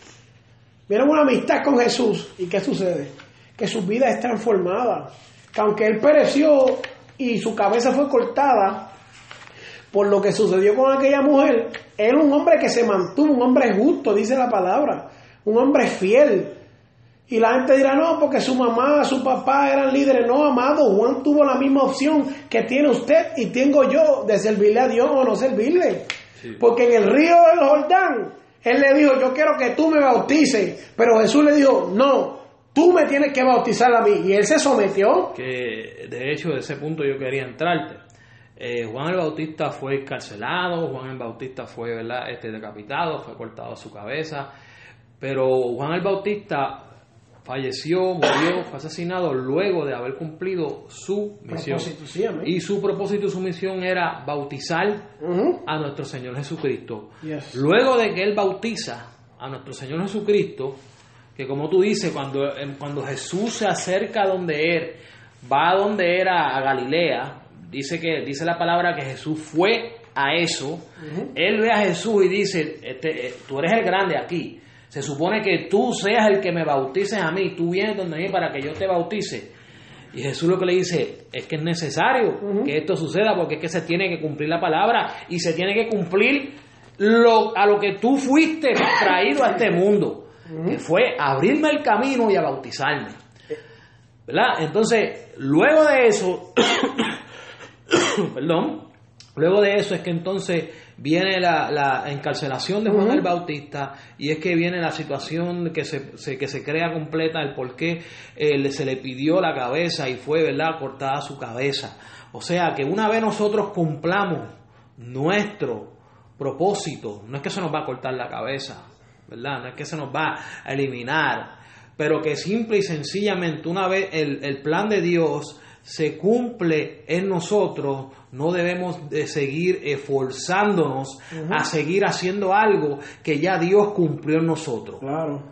Vienen a una amistad con Jesús. ¿Y qué sucede? Que su vida es transformada. Que aunque Él pereció y su cabeza fue cortada por lo que sucedió con aquella mujer, Él un hombre que se mantuvo, un hombre justo, dice la palabra, un hombre fiel. Y la gente dirá, no, porque su mamá, su papá eran líderes. No, amado, Juan tuvo la misma opción que tiene usted y tengo yo de servirle a Dios o no servirle. Sí. Porque en el río del Jordán, él le dijo, yo quiero que tú me bautices. Pero Jesús le dijo, no, tú me tienes que bautizar a mí. Y él se sometió. que de hecho de ese punto yo quería entrarte. Eh, Juan el Bautista fue encarcelado, Juan el Bautista fue ¿verdad? Este, decapitado, fue cortado su cabeza, pero Juan el Bautista falleció, murió, fue asesinado luego de haber cumplido su misión. Sí. Y su propósito y su misión era bautizar a nuestro Señor Jesucristo. Yes. Luego de que Él bautiza a nuestro Señor Jesucristo, que como tú dices, cuando, cuando Jesús se acerca a donde Él, va a donde era, a Galilea, dice, que, dice la palabra que Jesús fue a eso, Él ve a Jesús y dice, este, eh, tú eres el grande aquí, se supone que tú seas el que me bautices a mí, tú vienes donde mí para que yo te bautice. Y Jesús lo que le dice es que es necesario que esto suceda porque es que se tiene que cumplir la palabra y se tiene que cumplir lo, a lo que tú fuiste traído a este mundo, que fue abrirme el camino y a bautizarme. ¿Verdad? Entonces, luego de eso, perdón, luego de eso es que entonces viene la, la encarcelación de Juan el Bautista y es que viene la situación que se, se- que se crea completa, el por qué eh, se le pidió la cabeza y fue, ¿verdad?, cortada su cabeza. O sea, que una vez nosotros cumplamos nuestro propósito, no es que se nos va a cortar la cabeza, ¿verdad? No es que se nos va a eliminar, pero que simple y sencillamente una vez el, el plan de Dios se cumple en nosotros, no debemos de seguir esforzándonos a seguir haciendo algo que ya Dios cumplió en nosotros. Claro.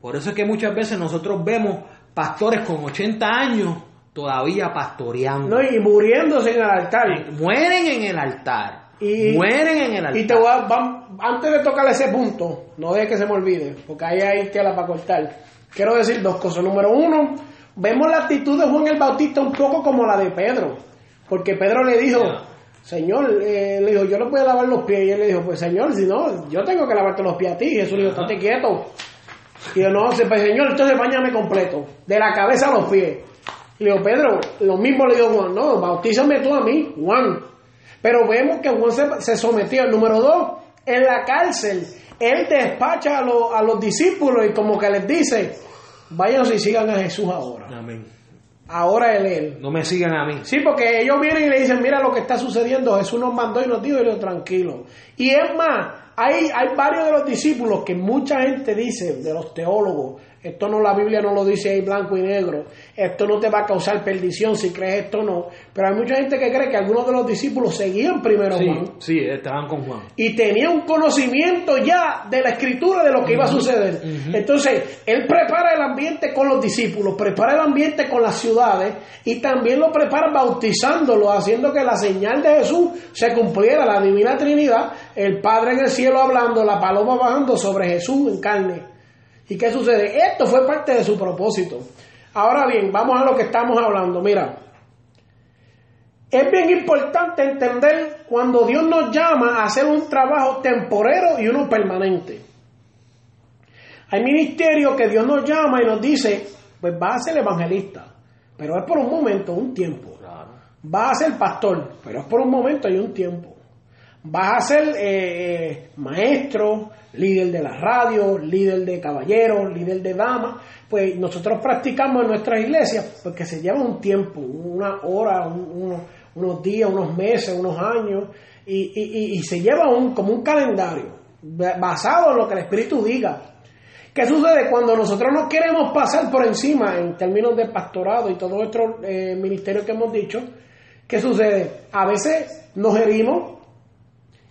Por eso es que muchas veces nosotros vemos pastores con 80 años todavía pastoreando. No, y muriéndose en el altar. Mueren en el altar. Y- Mueren en el altar. Y te voy a, antes de tocar ese punto, no dejes que se me olvide, porque ahí hay tela para cortar. Quiero decir dos cosas. Número uno, vemos la actitud de Juan el Bautista un poco como la de Pedro, porque Pedro le dijo. Señor, eh, le dijo, yo le puedo lavar los pies. Y él le dijo, pues Señor, si no, yo tengo que lavarte los pies a ti. Y Jesús le dijo, estate quieto. Y yo, no, pues Señor, entonces bañame completo, de la cabeza a los pies. Y le dijo, Pedro, lo mismo le dijo Juan, no, bautízame tú a mí, Juan. Pero vemos que Juan se, se sometió. Número dos, en la cárcel, él despacha a, los- a los discípulos y como que les dice, váyanse y sigan a Jesús ahora. Amén. Ahora él, él. No me sigan a mí. Sí, porque ellos vienen y le dicen, mira lo que está sucediendo, Jesús nos mandó y nos dijo, y tranquilo. Y es más, hay, hay varios de los discípulos que mucha gente dice, de los teólogos, esto no la Biblia no lo dice ahí blanco y negro, esto no te va a causar perdición si crees esto o no, pero hay mucha gente que cree que algunos de los discípulos seguían primero Sí, Juan sí, estaban con Juan. y tenía un conocimiento ya de la escritura de lo que iba a suceder. Entonces, él prepara el ambiente con los discípulos, prepara el ambiente con las ciudades y también lo prepara bautizándolo, haciendo que la señal de Jesús se cumpliera, la divina Trinidad, el Padre en el cielo hablando, la paloma bajando sobre Jesús en carne. ¿Y qué sucede? Esto fue parte de su propósito. Ahora bien, vamos a lo que estamos hablando. Mira, es bien importante entender cuando Dios nos llama a hacer un trabajo temporero y uno permanente. Hay ministerios que Dios nos llama y nos dice, pues va a ser evangelista, pero es por un momento, un tiempo. Va a ser pastor, pero es por un momento y un tiempo. Vas a ser eh, eh, maestro, líder de la radio, líder de caballeros, líder de damas. Pues nosotros practicamos en nuestras iglesias porque se lleva un tiempo, una hora, un- uno- unos días, unos meses, unos años, y, y- y- se lleva un, como un calendario ba- basado en lo que el Espíritu diga. ¿Qué sucede cuando nosotros no queremos pasar por encima en términos de pastorado y todo nuestro eh, ministerio que hemos dicho? ¿Qué sucede? A veces nos herimos,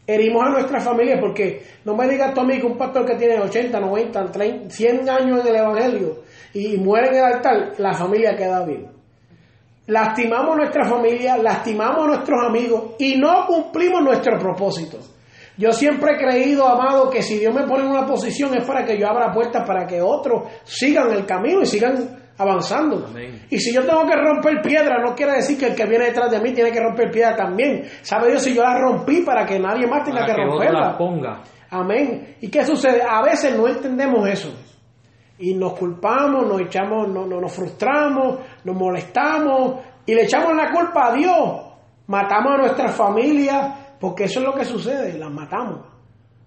herimos a nuestra familia porque no me digas tú a mí que un pastor que tiene 80, 90, 30, 100 años en el Evangelio y muere en el altar, la familia queda bien. Lastimamos nuestra familia, lastimamos a nuestros amigos y no cumplimos nuestro propósito. Yo siempre he creído, amado, que si Dios me pone en una posición es para que yo abra puertas para que otros sigan el camino y sigan avanzando. Amén. Y si yo tengo que romper piedra, no quiere decir que el que viene detrás de mí tiene que romper piedra también. ¿Sabe Dios si yo la rompí para que nadie más tenga Para que romperla? ponga. Amén. ¿Y qué sucede? A veces no entendemos eso. Y nos culpamos, nos echamos, no, no- nos frustramos, nos molestamos y le echamos la culpa a Dios. Matamos a nuestra familia, porque eso es lo que sucede, las matamos.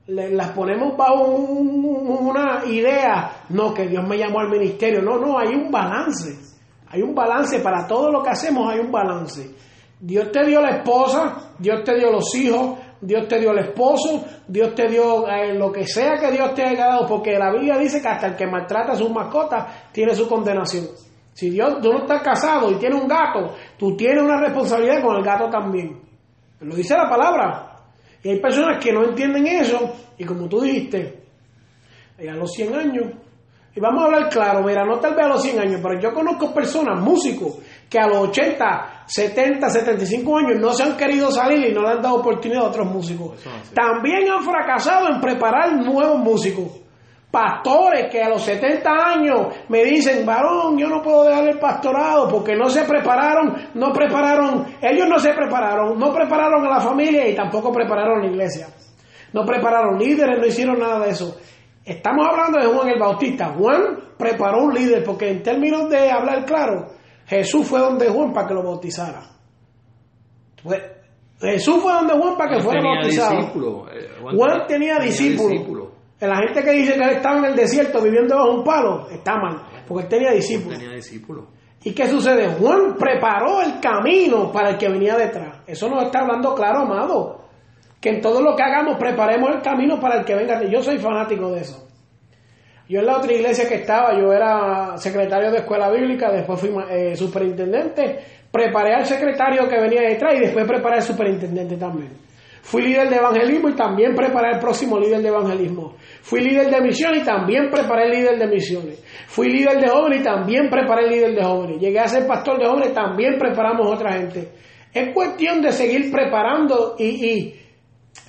Las ponemos bajo un- una idea, no, que Dios me llamó al ministerio. No, no, hay un balance. Hay un balance para todo lo que hacemos, hay un balance. Dios te dio la esposa, Dios te dio los hijos, Dios te dio el esposo, Dios te dio eh, lo que sea que Dios te haya dado, porque la Biblia dice que hasta el que maltrata a sus mascotas tiene su condenación. Si Dios, tú no estás casado y tienes un gato, tú tienes una responsabilidad con el gato también. Lo dice la palabra. Y hay personas que no entienden eso, y como tú dijiste, eh, a los 100 años, y vamos a hablar claro, mira, no tal vez a los 100 años, pero yo conozco personas, músicos, que a los 80, 70, 75 años no se han querido salir y no le han dado oportunidad a otros músicos. También han fracasado en preparar nuevos músicos. Pastores que a los 70 años me dicen, varón, yo no puedo dejar el pastorado porque no se prepararon, no prepararon, ellos no se prepararon, no prepararon a la familia y tampoco prepararon la iglesia. no prepararon líderes, no hicieron nada de eso. Estamos hablando de Juan el Bautista. Juan preparó un líder porque en términos de hablar claro, Jesús fue donde Juan para que lo bautizara. Jesús fue donde Juan para que fuera bautizado. Eh, Juan, tenía, discípulos. La gente que dice que él estaba en el desierto viviendo bajo un palo, está mal, porque él tenía discípulos. Tenía discípulos. ¿Y qué sucede? Juan preparó el camino para el que venía detrás. Eso nos está hablando claro, amado. Que en todo lo que hagamos preparemos el camino para el que venga. Yo soy fanático de eso. Yo en la otra iglesia que estaba, yo era secretario de escuela bíblica, después fui eh, superintendente, preparé al secretario que venía detrás y después preparé al superintendente también. Fui líder de evangelismo y también preparé el próximo líder de evangelismo. Fui líder de misión y también preparé el líder de misiones. Fui líder de jóvenes y también preparé el líder de jóvenes. Llegué a ser pastor de jóvenes, también preparamos otra gente. Es cuestión de seguir preparando y,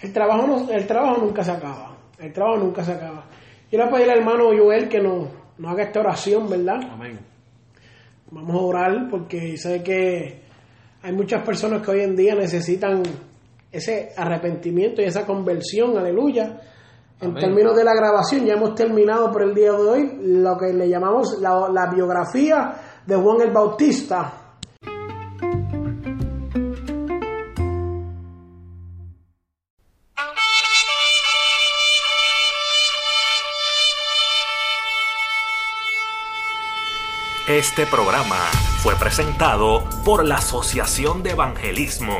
el, trabajo el trabajo nunca se acaba. El trabajo nunca se acaba. Quiero pedir al hermano Joel que nos, haga esta oración, ¿verdad? Amén. Vamos a orar porque sé que hay muchas personas que hoy en día necesitan ese arrepentimiento y esa conversión, aleluya. En términos de la grabación, ya hemos terminado por el día de hoy lo que le llamamos la, la biografía de Juan el Bautista. Este programa fue presentado por la Asociación de Evangelismo.